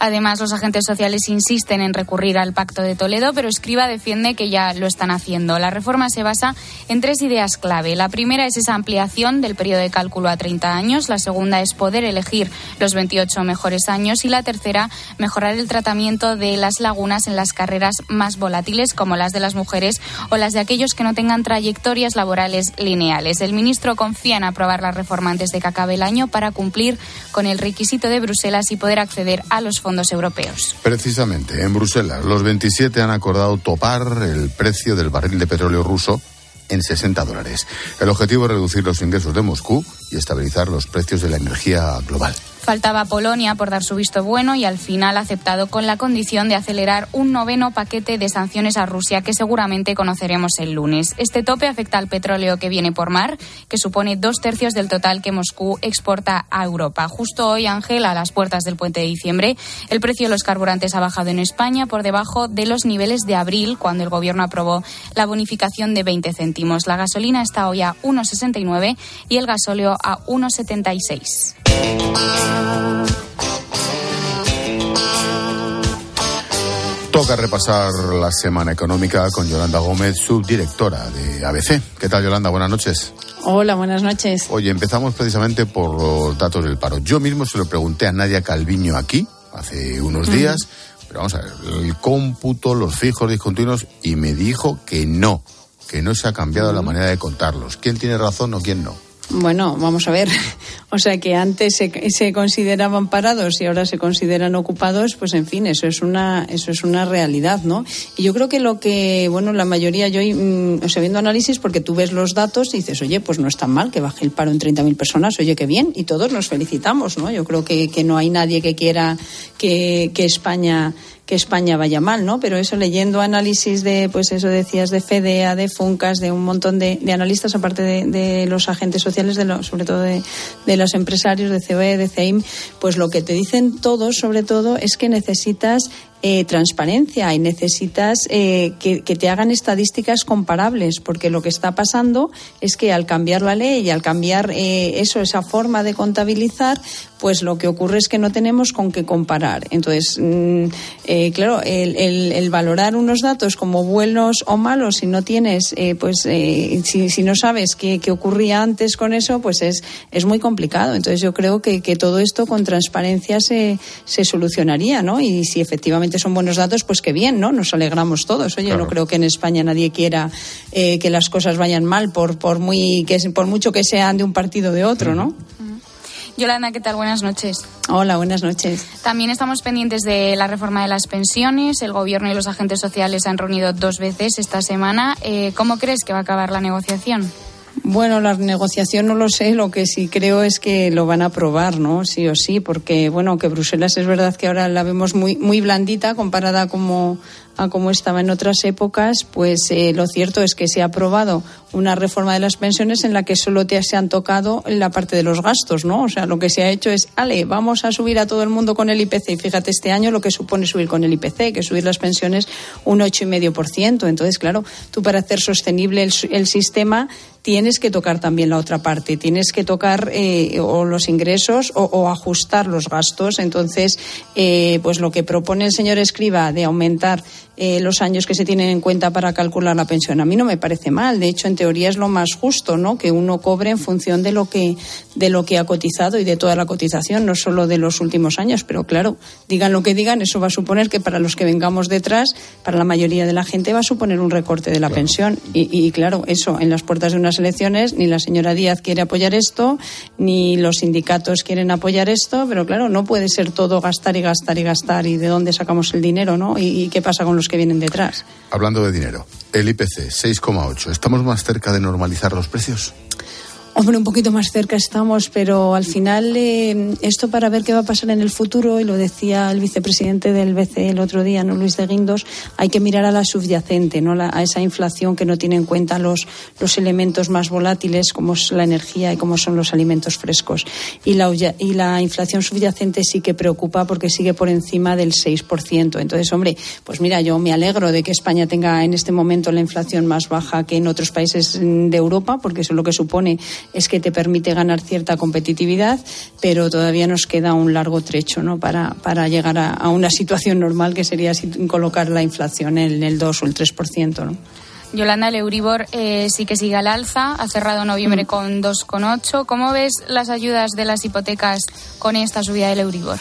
Además, los agentes sociales insisten en recurrir al Pacto de Toledo, pero Escriba defiende que ya lo están haciendo. La reforma se basa en tres ideas clave. La primera es esa ampliación del periodo de cálculo a 30 años. La segunda es poder elegir los 28 mejores años. Y la tercera, mejorar el tratamiento de las lagunas en las carreras más volátiles, como las de las mujeres o las de aquellos que no tengan trayectorias laborales lineales. El ministro confía en aprobar la reforma antes de que acabe el año para cumplir con el requisito de Bruselas y poder acceder a los fondos Precisamente, en Bruselas, los 27 han acordado topar el precio del barril de petróleo ruso en 60 dólares. El objetivo es reducir los ingresos de Moscú y estabilizar los precios de la energía global. Faltaba Polonia por dar su visto bueno y al final aceptado con la condición de acelerar un noveno paquete de sanciones a Rusia que seguramente conoceremos el lunes. Este tope afecta al petróleo que viene por mar, que supone dos tercios del total que Moscú exporta a Europa. Justo hoy, Ángel, a las puertas del puente de diciembre, el precio de los carburantes ha bajado en España por debajo de los niveles de abril, cuando el Gobierno aprobó la bonificación de 20 céntimos. La gasolina está hoy a 1,69 y el gasóleo a 1,76. Toca repasar la semana económica con Yolanda Gómez, subdirectora de ABC. ¿Qué tal, Yolanda? Buenas noches. Hola, buenas noches. Oye, empezamos precisamente por los datos del paro. Yo mismo se lo pregunté a Nadia Calviño aquí, hace unos días, pero vamos a ver, el cómputo, los fijos discontinuos, y me dijo que no, que no se ha cambiado la manera de contarlos. ¿Quién tiene razón o quién no? Bueno, vamos a ver. O sea que antes se, consideraban parados y ahora se consideran ocupados, pues en fin, eso es una eso es una realidad, ¿no? Y yo creo que lo que, bueno, la mayoría yo mm, o sea, viendo análisis porque tú ves los datos y dices, "Oye, pues no es tan mal que baje el paro en 30.000 personas, oye, qué bien" y todos nos felicitamos, ¿no? Yo creo que, que no hay nadie que quiera que, que España que España vaya mal, ¿no? Pero eso leyendo análisis de, pues eso decías, de FEDEA, de FUNCAS, de un montón de, de analistas, aparte de, de, los agentes sociales, de lo, sobre todo de, de, los empresarios, de COE, de CEIM, pues lo que te dicen todos, sobre todo, es que necesitas eh, transparencia y necesitas eh, que, te hagan estadísticas comparables, porque lo que está pasando es que al cambiar la ley y al cambiar eh, eso, esa forma de contabilizar, pues lo que ocurre es que no tenemos con qué comparar. Entonces, mmm, claro, el, valorar unos datos como buenos o malos, si no tienes, pues si, si, no sabes qué, qué, ocurría antes con eso, pues es, es muy complicado. Entonces, yo creo que, que todo esto con transparencia se, se solucionaría, ¿no? Y si efectivamente son buenos datos, pues qué bien, ¿no? Nos alegramos todos. Oye, claro. no creo que en España nadie quiera eh, que las cosas vayan mal por, por, muy, que, por mucho que sean de un partido o de otro, ¿no? Yolanda, ¿qué tal? Buenas noches. Hola, buenas noches. También estamos pendientes de la reforma de las pensiones. El Gobierno y los agentes sociales se han reunido dos veces esta semana. Eh, ¿Cómo crees que va a acabar la negociación? Bueno, la negociación no lo sé, lo que sí creo es que lo van a aprobar, ¿no? Sí o sí, porque, bueno, que Bruselas es verdad que ahora la vemos muy, muy blandita comparada como a como estaba en otras épocas, pues eh, lo cierto es que se ha aprobado una reforma de las pensiones en la que solo te se han tocado la parte de los gastos, ¿no? O sea, lo que se ha hecho es, ale, vamos a subir a todo el mundo con el IPC. Y fíjate, este año lo que supone subir con el IPC, que subir las pensiones un ocho y medio por ciento. Entonces, claro, tú para hacer sostenible el, el sistema tienes que tocar también la otra parte, tienes que tocar eh, o los ingresos o, o, ajustar los gastos. Entonces, eh, pues lo que propone el señor Escriba de aumentar eh, los años que se tienen en cuenta para calcular la pensión. A mí no me parece mal. De hecho, en teoría es lo más justo, ¿no? Que uno cobre en función de lo que, de lo que ha cotizado y de toda la cotización, no solo de los últimos años. Pero claro, digan lo que digan, eso va a suponer que para los que vengamos detrás, para la mayoría de la gente va a suponer un recorte de la pensión. Y, y claro, eso, en las puertas de unas elecciones, ni la señora Díaz quiere apoyar esto, ni los sindicatos quieren apoyar esto, pero claro, no puede ser todo gastar y gastar y gastar y de dónde sacamos el dinero, ¿no? Y, qué pasa con los que vienen detrás. Hablando de dinero, el IPC 6,8, ¿estamos más cerca de normalizar los precios? Hombre, un poquito más cerca estamos, pero al final eh, esto para ver qué va a pasar en el futuro, y lo decía el vicepresidente del BCE el otro día, no Luis de Guindos, hay que mirar a la subyacente, no a esa inflación que no tiene en cuenta los, los elementos más volátiles como es la energía y como son los alimentos frescos. Y la, y la inflación subyacente sí que preocupa porque sigue por encima del 6%. Entonces, hombre, pues mira, yo me alegro de que España tenga en este momento la inflación más baja que en otros países de Europa, porque eso es lo que supone es que te permite ganar cierta competitividad, pero todavía nos queda un largo trecho ¿no? para, para llegar a, una situación normal que sería colocar la inflación en el 2 o el 3%. ¿no? Yolanda, el Euribor eh, sí que sigue al alza, ha cerrado noviembre mm. con 2,8. ¿Cómo ves las ayudas de las hipotecas con esta subida del Euribor?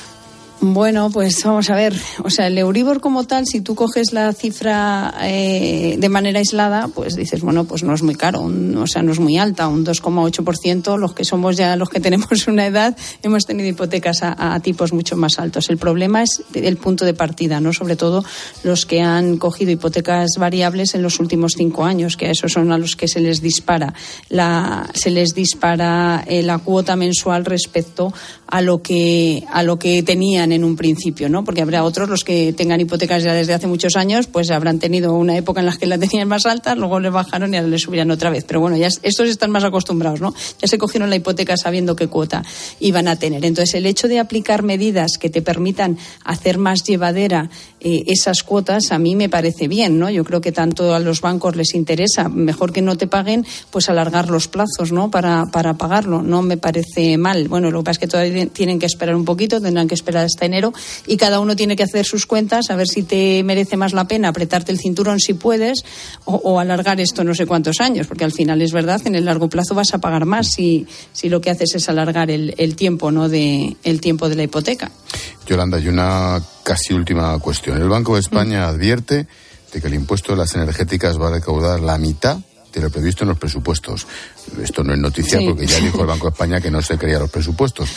Bueno, pues vamos a ver. O sea, el Euribor como tal, si tú coges la cifra eh, de manera aislada, pues dices, bueno, pues no es muy caro, o sea, no es muy alta, un 2,8%. Los que somos ya, los que tenemos una edad, hemos tenido hipotecas a, tipos mucho más altos. El problema es el punto de partida, ¿no? Sobre todo los que han cogido hipotecas variables en los últimos cinco años, que a esos son a los que se les dispara la, se les dispara eh, la cuota mensual respecto a lo que, a lo que tenían en un principio, ¿no? Porque habrá otros, los que tengan hipotecas ya desde hace muchos años, pues habrán tenido una época en la que la tenían más alta, luego les bajaron y ahora les subían otra vez. Pero bueno, ya estos están más acostumbrados, ¿no? Ya se cogieron la hipoteca sabiendo qué cuota iban a tener. Entonces, el hecho de aplicar medidas que te permitan hacer más llevadera eh, esas cuotas, a mí me parece bien, ¿no? Yo creo que tanto a los bancos les interesa, mejor que no te paguen, pues alargar los plazos, ¿no? Para, para pagarlo. No me parece mal. Bueno, lo que pasa es que todavía tienen que esperar un poquito, tendrán que esperar hasta enero y cada uno tiene que hacer sus cuentas a ver si te merece más la pena apretarte el cinturón si puedes o, alargar esto no sé cuántos años, porque al final es verdad, en el largo plazo vas a pagar más si, si lo que haces es alargar el, el tiempo, ¿no? De, el tiempo de la hipoteca. Yolanda, hay una casi última cuestión. El Banco de España mm. advierte de que el impuesto de las energéticas va a recaudar la mitad de lo previsto en los presupuestos. Esto no es noticia porque ya dijo el Banco de España que no se creía los presupuestos.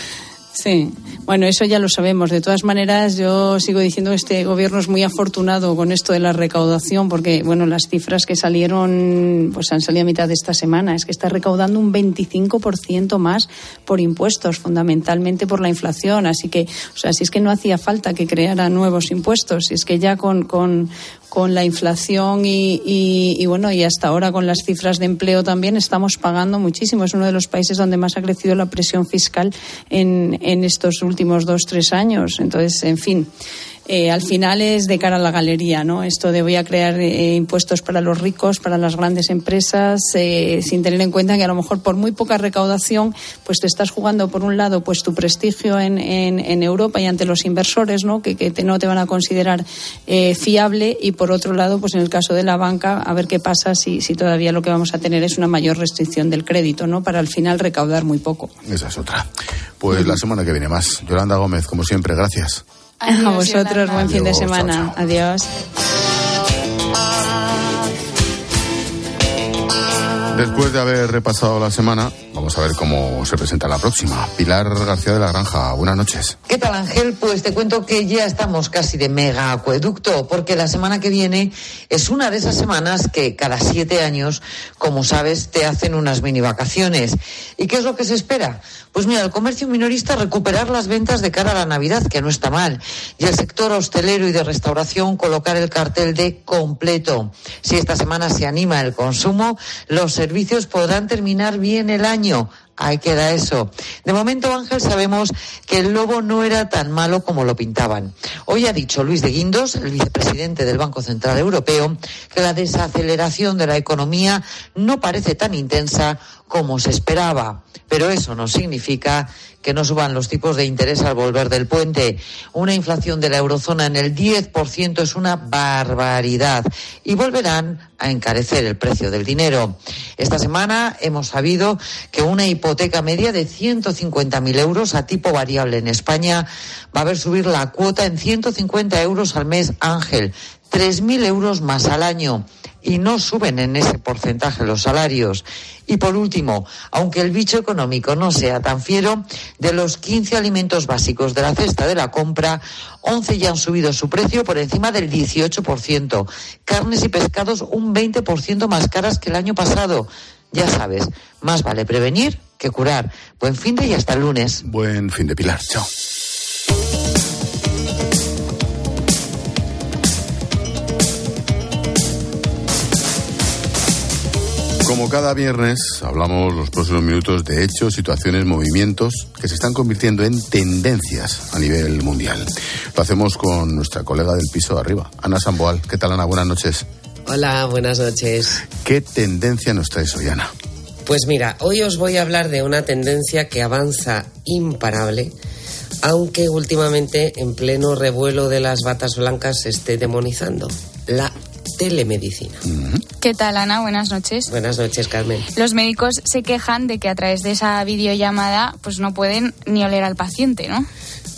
Sí, bueno, eso ya lo sabemos. De todas maneras, yo sigo diciendo que este gobierno es muy afortunado con esto de la recaudación, porque, bueno, las cifras que salieron, pues han salido a mitad de esta semana. Es que está recaudando un 25% más por impuestos, fundamentalmente por la inflación. Así que, o sea, si es que no hacía falta que creara nuevos impuestos, si es que ya con, con, con la inflación y, y, bueno, y hasta ahora con las cifras de empleo también estamos pagando muchísimo. Es uno de los países donde más ha crecido la presión fiscal en, en estos últimos dos, tres años. Entonces, en fin, eh, al final es de cara a la galería, ¿no? Esto de voy a crear eh, impuestos para los ricos, para las grandes empresas, eh, sin tener en cuenta que a lo mejor por muy poca recaudación, pues te estás jugando por un lado pues tu prestigio en, en, Europa y ante los inversores, ¿no? Que, que no te van a considerar fiable y por otro lado, pues en el caso de la banca, a ver qué pasa si, si todavía lo que vamos a tener es una mayor restricción del crédito, ¿no? Para al final recaudar muy poco. Esa es otra. Pues la semana que viene más. Yolanda Gómez, como siempre, gracias a vosotros, buen fin de semana. Adiós. Después de haber repasado la semana, vamos a ver cómo se presenta la próxima. Pilar García de la Granja, buenas noches. ¿Qué tal Ángel? Pues te cuento que ya estamos casi de mega acueducto, porque la semana que viene es una de esas semanas que cada siete años, como sabes, te hacen unas mini vacaciones. ¿Y qué es lo que se espera? Pues mira, el comercio minorista recuperar las ventas de cara a la Navidad, que no está mal, y el sector hostelero y de restauración colocar el cartel de completo. Si esta semana se anima el consumo, los servicios podrán terminar bien el año Ahí queda eso. De momento, Ángel, sabemos que el lobo no era tan malo como lo pintaban. Hoy ha dicho Luis de Guindos, el vicepresidente del Banco Central Europeo, que la desaceleración de la economía no parece tan intensa como se esperaba. Pero eso no significa que no suban los tipos de interés al volver del puente. Una inflación de la eurozona en el 10% es una barbaridad y volverán a encarecer el precio del dinero. Esta semana hemos sabido que una hipoteca media de 150.000 euros a tipo variable en España va a ver subir la cuota en 150 euros al mes, Ángel. 3.000 euros más al año y no suben en ese porcentaje los salarios. Y por último, aunque el bicho económico no sea tan fiero, de los 15 alimentos básicos de la cesta de la compra, 11 ya han subido su precio por encima del 18%. Carnes y pescados un 20% más caras que el año pasado. Ya sabes, más vale prevenir que curar. Buen fin de y hasta el lunes. Buen fin de Pilar. Chao. Como cada viernes, hablamos los próximos minutos de hechos, situaciones, movimientos que se están convirtiendo en tendencias a nivel mundial. Lo hacemos con nuestra colega del piso de arriba, Ana Samboal. ¿Qué tal, Ana? Buenas noches. Hola, buenas noches. ¿Qué tendencia nos traes hoy, Ana? Pues mira, hoy os voy a hablar de una tendencia que avanza imparable, aunque últimamente en pleno revuelo de las batas blancas se esté demonizando. La telemedicina. ¿Qué tal, Ana? Buenas noches. Buenas noches, Carmen. Los médicos se quejan de que a través de esa videollamada pues no pueden ni oler al paciente, ¿no?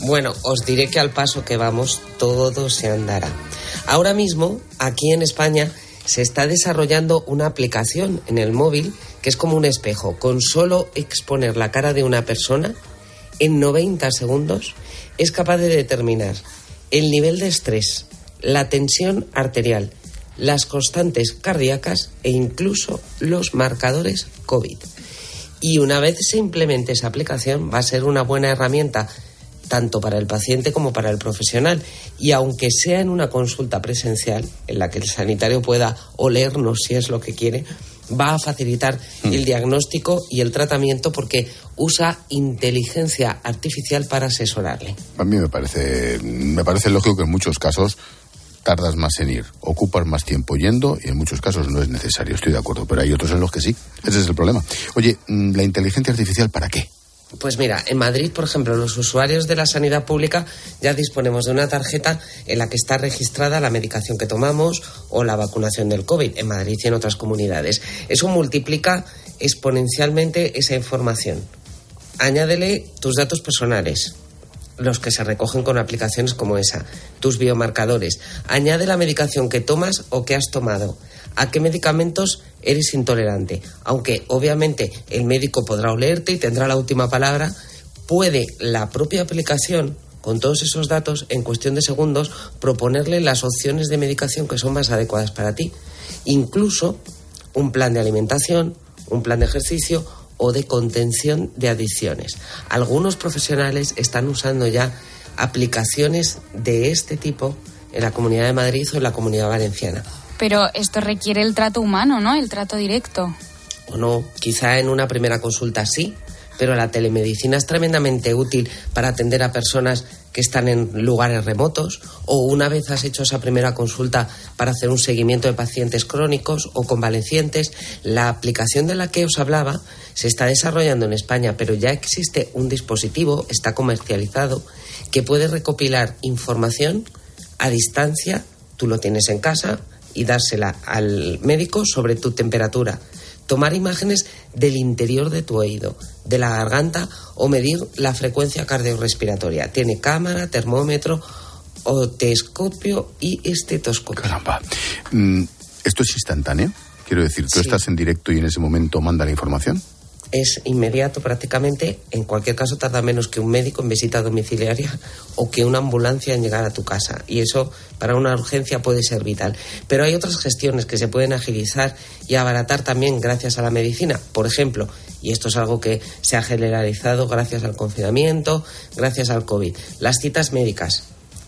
Bueno, os diré que al paso que vamos todo se andará. Ahora mismo, aquí en España, se está desarrollando una aplicación en el móvil que es como un espejo. Con solo exponer la cara de una persona, en 90 segundos, es capaz de determinar el nivel de estrés, la tensión arterial, las constantes cardíacas e incluso los marcadores COVID. Y una vez se implemente esa aplicación va a ser una buena herramienta tanto para el paciente como para el profesional. Y aunque sea en una consulta presencial, en la que el sanitario pueda olernos si es lo que quiere, va a facilitar Mm. el diagnóstico y el tratamiento porque usa inteligencia artificial para asesorarle. A mí me parece, me parece lógico que en muchos casos tardas más en ir, ocupas más tiempo yendo y en muchos casos no es necesario, estoy de acuerdo, pero hay otros en los que sí. Ese es el problema. Oye, mm, ¿la inteligencia artificial para qué? Pues mira, en Madrid, por ejemplo, los usuarios de la sanidad pública ya disponemos de una tarjeta en la que está registrada la medicación que tomamos o la vacunación del COVID en Madrid y en otras comunidades. Eso multiplica exponencialmente esa información. Añádele tus datos personales, los que se recogen con aplicaciones como esa, tus biomarcadores. Añade la medicación que tomas o que has tomado. ¿A qué medicamentos eres intolerante? Aunque obviamente el médico podrá olerte y tendrá la última palabra, puede la propia aplicación, con todos esos datos, en cuestión de segundos, proponerle las opciones de medicación que son más adecuadas para ti. Incluso un plan de alimentación, un plan de ejercicio o de contención de adicciones. Algunos profesionales están usando ya aplicaciones de este tipo en la Comunidad de Madrid o en la Comunidad Valenciana. Pero esto requiere el trato humano, ¿no? El trato directo. O no, quizá en una primera consulta sí, pero la telemedicina es tremendamente útil para atender a personas que están en lugares remotos o una vez has hecho esa primera consulta para hacer un seguimiento de pacientes crónicos o convalecientes, la aplicación de la que os hablaba se está desarrollando en España, pero ya existe un dispositivo, está comercializado, que puede recopilar información a distancia, tú lo tienes en casa y dársela al médico sobre tu temperatura, tomar imágenes del interior de tu oído, de la garganta o medir la frecuencia cardiorrespiratoria. Tiene cámara, termómetro, otescopio y estetoscopio. Caramba. Mm, ¿Esto es instantáneo? Quiero decir, ¿tú Sí. estás en directo y en ese momento manda la información? Es inmediato prácticamente, en cualquier caso tarda menos que un médico en visita domiciliaria o que una ambulancia en llegar a tu casa. Y eso para una urgencia puede ser vital. Pero hay otras gestiones que se pueden agilizar y abaratar también gracias a la medicina. Por ejemplo, y esto es algo que se ha generalizado gracias al confinamiento, gracias al COVID, las citas médicas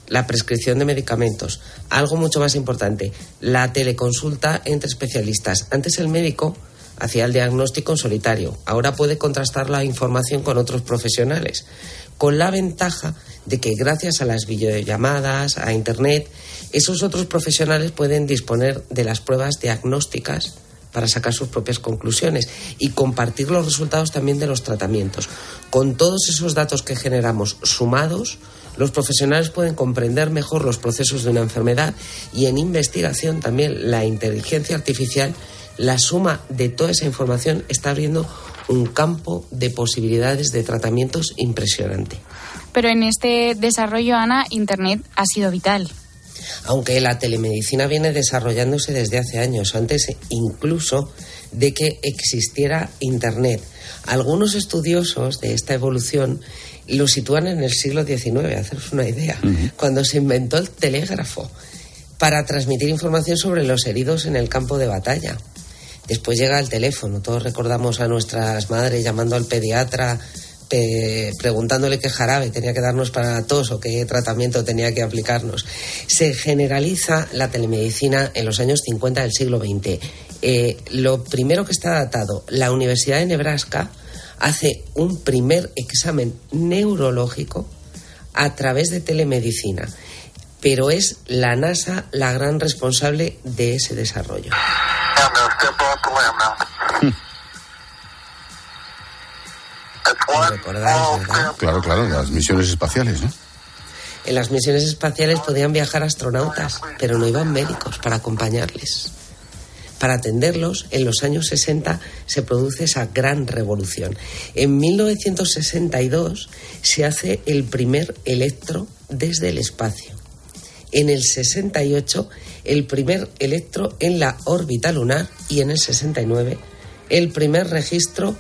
la prescripción de medicamentos. Algo mucho más importante, la teleconsulta entre especialistas. Antes el médico hacía el diagnóstico en solitario. Ahora puede contrastar la información con otros profesionales, con la ventaja de que gracias a las videollamadas, a Internet, esos otros profesionales pueden disponer de las pruebas diagnósticas para sacar sus propias conclusiones y compartir los resultados también de los tratamientos. Con todos esos datos que generamos sumados, los profesionales pueden comprender mejor los procesos de una enfermedad y en investigación también la inteligencia artificial, la suma de toda esa información está abriendo un campo de posibilidades de tratamientos impresionante. Pero en este desarrollo, Ana, Internet ha sido vital aunque la telemedicina viene desarrollándose desde hace años, antes incluso de que existiera Internet. Algunos estudiosos de esta evolución lo sitúan en el siglo XIX, haceros una idea, cuando se inventó el telégrafo para transmitir información sobre los heridos en el campo de batalla. Después llega el teléfono, todos recordamos a nuestras madres llamando al pediatra preguntándole qué jarabe tenía que darnos para tos o qué tratamiento tenía que aplicarnos. Se generaliza la telemedicina en los años 50 del siglo XX. Eh, lo primero que está datado, la Universidad de Nebraska hace un primer examen neurológico a través de telemedicina, pero es la NASA la gran responsable de ese desarrollo. Claro, claro, las misiones espaciales, ¿no? En las misiones espaciales podían viajar astronautas, pero no iban médicos para acompañarles. Para atenderlos, en los años 60 se produce esa gran revolución. En 1962 se hace el primer electro desde el espacio. En el 68 el primer electro en la órbita lunar y en el 69 el primer registro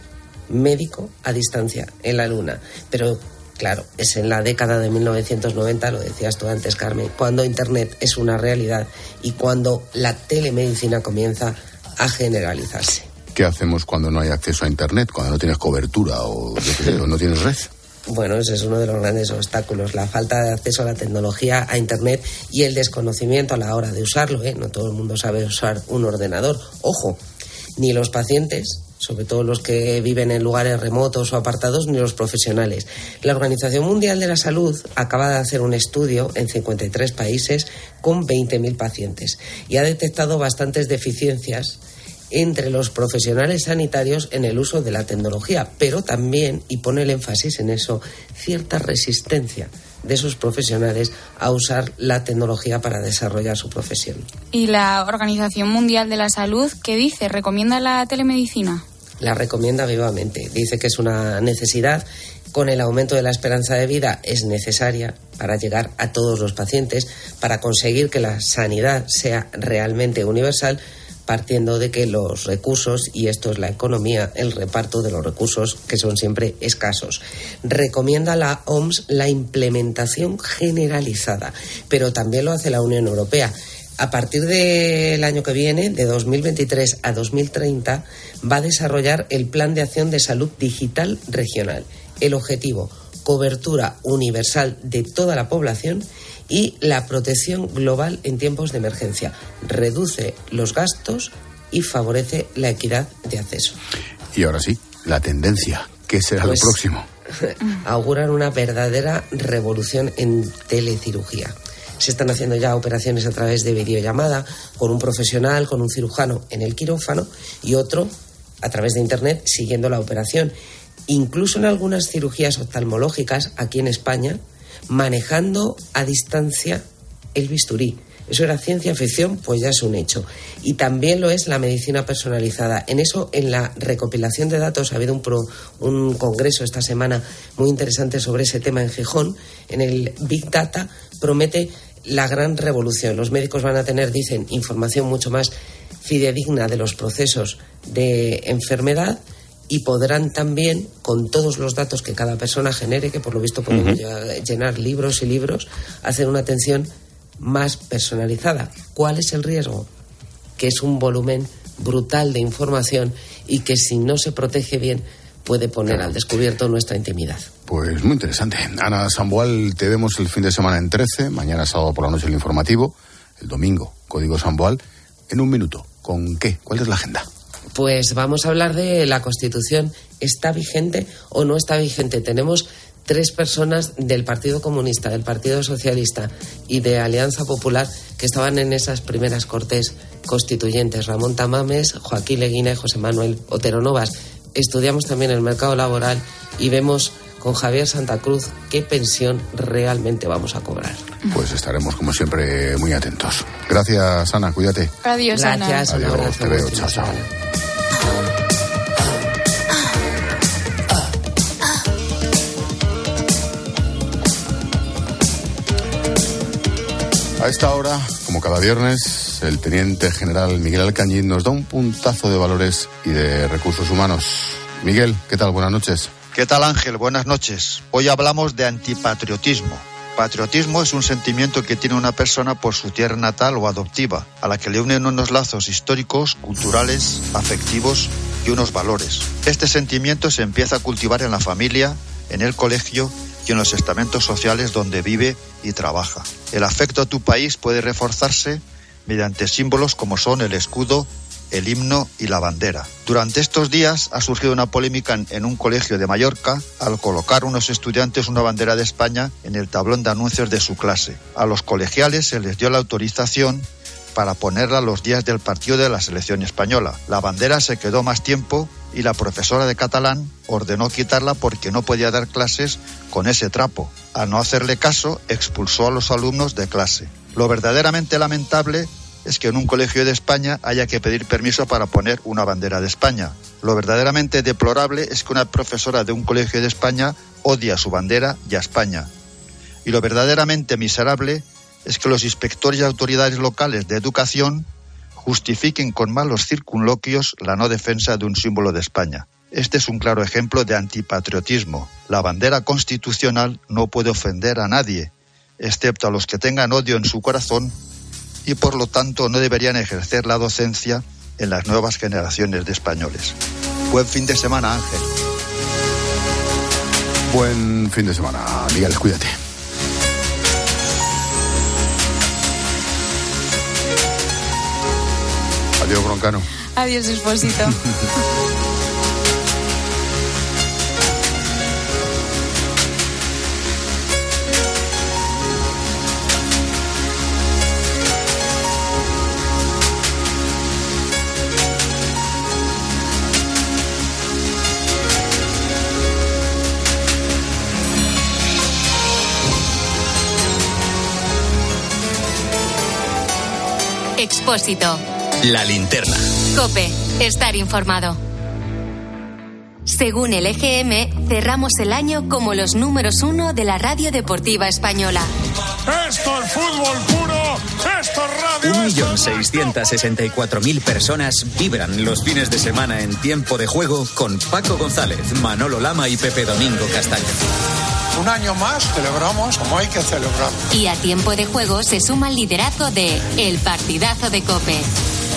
médico a distancia en la Luna. Pero claro, es en la década de 1990, lo decías tú antes, Carmen, cuando Internet es una realidad y cuando la telemedicina comienza a generalizarse. ¿Qué hacemos cuando no hay acceso a Internet, cuando no tienes cobertura o, no tienes red? Bueno, ese es uno de los grandes obstáculos, la falta de acceso a la tecnología, a Internet y el desconocimiento a la hora de usarlo. ¿eh? No todo el mundo sabe usar un ordenador. Ojo, ni los pacientes sobre todo los que viven en lugares remotos o apartados, ni los profesionales. La Organización Mundial de la Salud acaba de hacer un estudio en 53 países con 20.000 pacientes y ha detectado bastantes deficiencias entre los profesionales sanitarios en el uso de la tecnología, pero también, y pone el énfasis en eso, cierta resistencia de esos profesionales a usar la tecnología para desarrollar su profesión. ¿Y la Organización Mundial de la Salud qué dice? ¿Recomienda la telemedicina? La recomienda vivamente. Dice que es una necesidad. Con el aumento de la esperanza de vida es necesaria para llegar a todos los pacientes, para conseguir que la sanidad sea realmente universal partiendo de que los recursos, y esto es la economía, el reparto de los recursos que son siempre escasos. Recomienda la OMS la implementación generalizada, pero también lo hace la Unión Europea. A partir del año que viene, de 2023 a 2030, va a desarrollar el Plan de Acción de Salud Digital Regional. El objetivo, cobertura universal de toda la población y la protección global en tiempos de emergencia. Reduce los gastos y favorece la equidad de acceso. Y ahora sí, la tendencia. ¿Qué será lo Pues- próximo? auguran una verdadera revolución en telecirugía. Se están haciendo ya operaciones a través de videollamada con un profesional, con un cirujano en el quirófano y otro a través de Internet siguiendo la operación. Incluso en algunas cirugías oftalmológicas aquí en España, manejando a distancia el bisturí. Eso era ciencia ficción, pues ya es un hecho. Y también lo es la medicina personalizada. En eso, en la recopilación de datos, ha habido un, pro- un congreso esta semana muy interesante sobre ese tema en Gijón. En el Big Data promete la gran revolución. Los médicos van a tener, dicen, información mucho más fidedigna de los procesos de enfermedad y podrán también, con todos los datos que cada persona genere, que por lo visto podemos llenar libros y libros, hacer una atención más personalizada. ¿Cuál es el riesgo? Que es un volumen brutal de información y que si no se protege bien puede poner al descubierto nuestra intimidad. Pues muy interesante. Ana Samboal, te vemos el fin de semana en 13, mañana sábado por la noche el informativo, el domingo, Código Samboal, en un minuto. ¿Con qué? ¿Cuál es la agenda? Pues vamos a hablar de la Constitución. ¿Está vigente o no está vigente? Tenemos tres personas del Partido Comunista, del Partido Socialista y de Alianza Popular que estaban en esas primeras cortes constituyentes. Ramón Tamames, Joaquín Leguina y José Manuel Otero Novas. Estudiamos también el mercado laboral y vemos con Javier Santa Cruz qué pensión realmente vamos a cobrar. Pues estaremos, como siempre, muy atentos. Gracias, Ana. Cuídate. Adiós, Ana. Gracias, un Adiós, abrazo, te veo. Chao, chao. A esta hora, como cada viernes, el teniente general Miguel Alcañiz nos da un puntazo de valores y de recursos humanos. Miguel, ¿qué tal? Buenas noches. ¿Qué tal Ángel? Buenas noches. Hoy hablamos de antipatriotismo. Patriotismo es un sentimiento que tiene una persona por su tierra natal o adoptiva, a la que le unen unos lazos históricos, culturales, afectivos y unos valores. Este sentimiento se empieza a cultivar en la familia, en el colegio y en los estamentos sociales donde vive y trabaja. El afecto a tu país puede reforzarse mediante símbolos como son el escudo, el himno y la bandera. Durante estos días ha surgido una polémica en, un colegio de Mallorca al colocar unos estudiantes una bandera de España en el tablón de anuncios de su clase. A los colegiales se les dio la autorización para ponerla los días del partido de la selección española. La bandera se quedó más tiempo y la profesora de catalán ordenó quitarla porque no podía dar clases con ese trapo. Al no hacerle caso, expulsó a los alumnos de clase. Lo verdaderamente lamentable es que en un colegio de España haya que pedir permiso para poner una bandera de España. Lo verdaderamente deplorable es que una profesora de un colegio de España odia su bandera y a España. Y lo verdaderamente miserable es que los inspectores y autoridades locales de educación justifiquen con malos circunloquios la no defensa de un símbolo de España. Este es un claro ejemplo de antipatriotismo. La bandera constitucional no puede ofender a nadie, excepto a los que tengan odio en su corazón y por lo tanto no deberían ejercer la docencia en las nuevas generaciones de españoles. Buen fin de semana, Ángel. Buen fin de semana, Miguel. Cuídate. Adiós, Broncano. Adiós, Esposito. Expósito. La linterna. Cope. Estar informado. Según el EGM, cerramos el año como los números uno de la radio deportiva española. Esto es fútbol puro, esto es radio. Un millón seiscientas sesenta y cuatro mil personas vibran los fines de semana en tiempo de juego con Paco González, Manolo Lama y Pepe Domingo Castaño. Un año más celebramos como hay que celebrar. Y a tiempo de juego se suma el liderazgo de El Partidazo de Cope.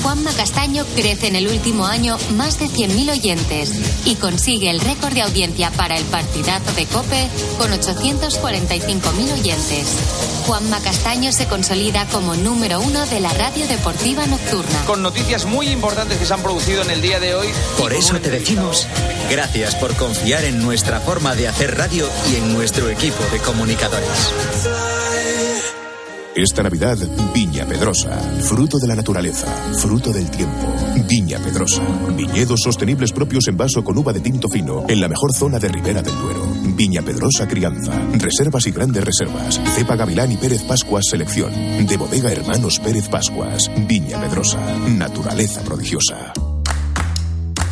Juanma Castaño crece en el último año más de 100.000 oyentes y consigue el récord de audiencia para el partidazo de Cope con 845.000 oyentes. Juanma Castaño se consolida como número uno de la radio deportiva nocturna. Con noticias muy importantes que se han producido en el día de hoy. Por eso te decimos gracias por confiar en nuestra forma de hacer radio y en nuestro equipo de comunicadores. Esta Navidad, Viña Pedrosa. Fruto de la naturaleza, fruto del tiempo. Viña Pedrosa. Viñedos sostenibles propios en vaso con uva de tinto fino, en la mejor zona de Ribera del Duero. Viña Pedrosa Crianza. Reservas y grandes reservas. Cepa Gavilán y Pérez Pascuas Selección. De bodega Hermanos Pérez Pascuas. Viña Pedrosa. Naturaleza prodigiosa.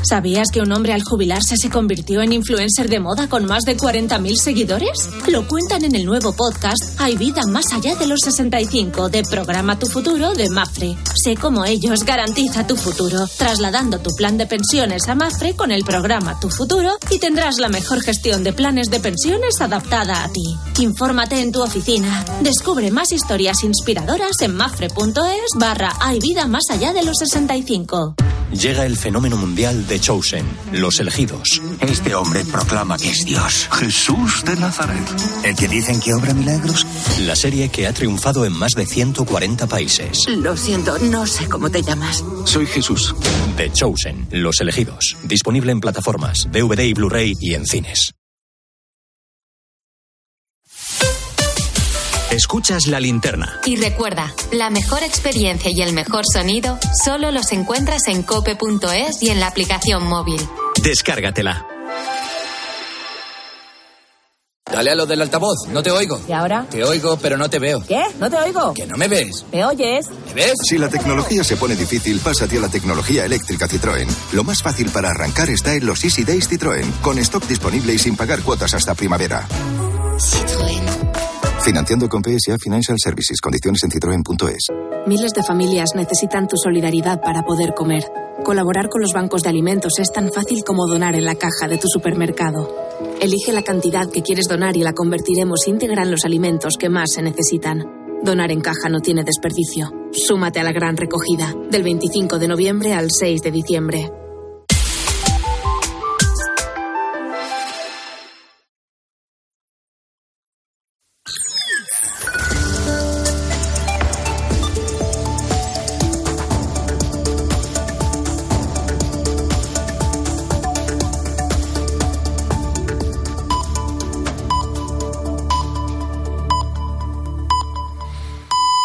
¿Sabías que un hombre al jubilarse se convirtió en influencer de moda con más de 40.000 seguidores? Lo cuentan en el nuevo podcast Hay vida más allá de los 65 de Programa Tu Futuro de Mafre. Sé cómo ellos garantiza tu futuro, trasladando tu plan de pensiones a Mafre con el programa Tu Futuro y tendrás la mejor gestión de planes de pensiones adaptada a ti. Infórmate en tu oficina. Descubre más historias inspiradoras en mafre.es barra Hay vida más allá de los 65. Llega el fenómeno mundial de Chosen, los elegidos. Este hombre proclama que es Dios. Jesús de Nazaret. ¿El que dicen que obra milagros? La serie que ha triunfado en más de 140 países. Lo siento, no sé cómo te llamas. Soy Jesús. The Chosen, los elegidos. Disponible en plataformas, DVD y Blu-ray y en cines. Escuchas la linterna. Y recuerda, la mejor experiencia y el mejor sonido solo los encuentras en cope.es y en la aplicación móvil. Descárgatela. Dale a lo del altavoz, no te oigo. ¿Y ahora? Te oigo, pero no te veo. ¿Qué? ¿No te oigo? Que no me ves. ¿Me oyes? ¿Me ves? Si la tecnología se pone difícil, pásate a la tecnología eléctrica Citroën. Lo más fácil para arrancar está en los Easy Days Citroën, con stock disponible y sin pagar cuotas hasta primavera. Citroën. Financiando con PSA Financial Services. Condiciones en citroen.es. Miles de familias necesitan tu solidaridad para poder comer. Colaborar con los bancos de alimentos es tan fácil como donar en la caja de tu supermercado. Elige la cantidad que quieres donar y la convertiremos íntegra en los alimentos que más se necesitan. Donar en caja no tiene desperdicio. Súmate a la gran recogida, del 25 de noviembre al 6 de diciembre.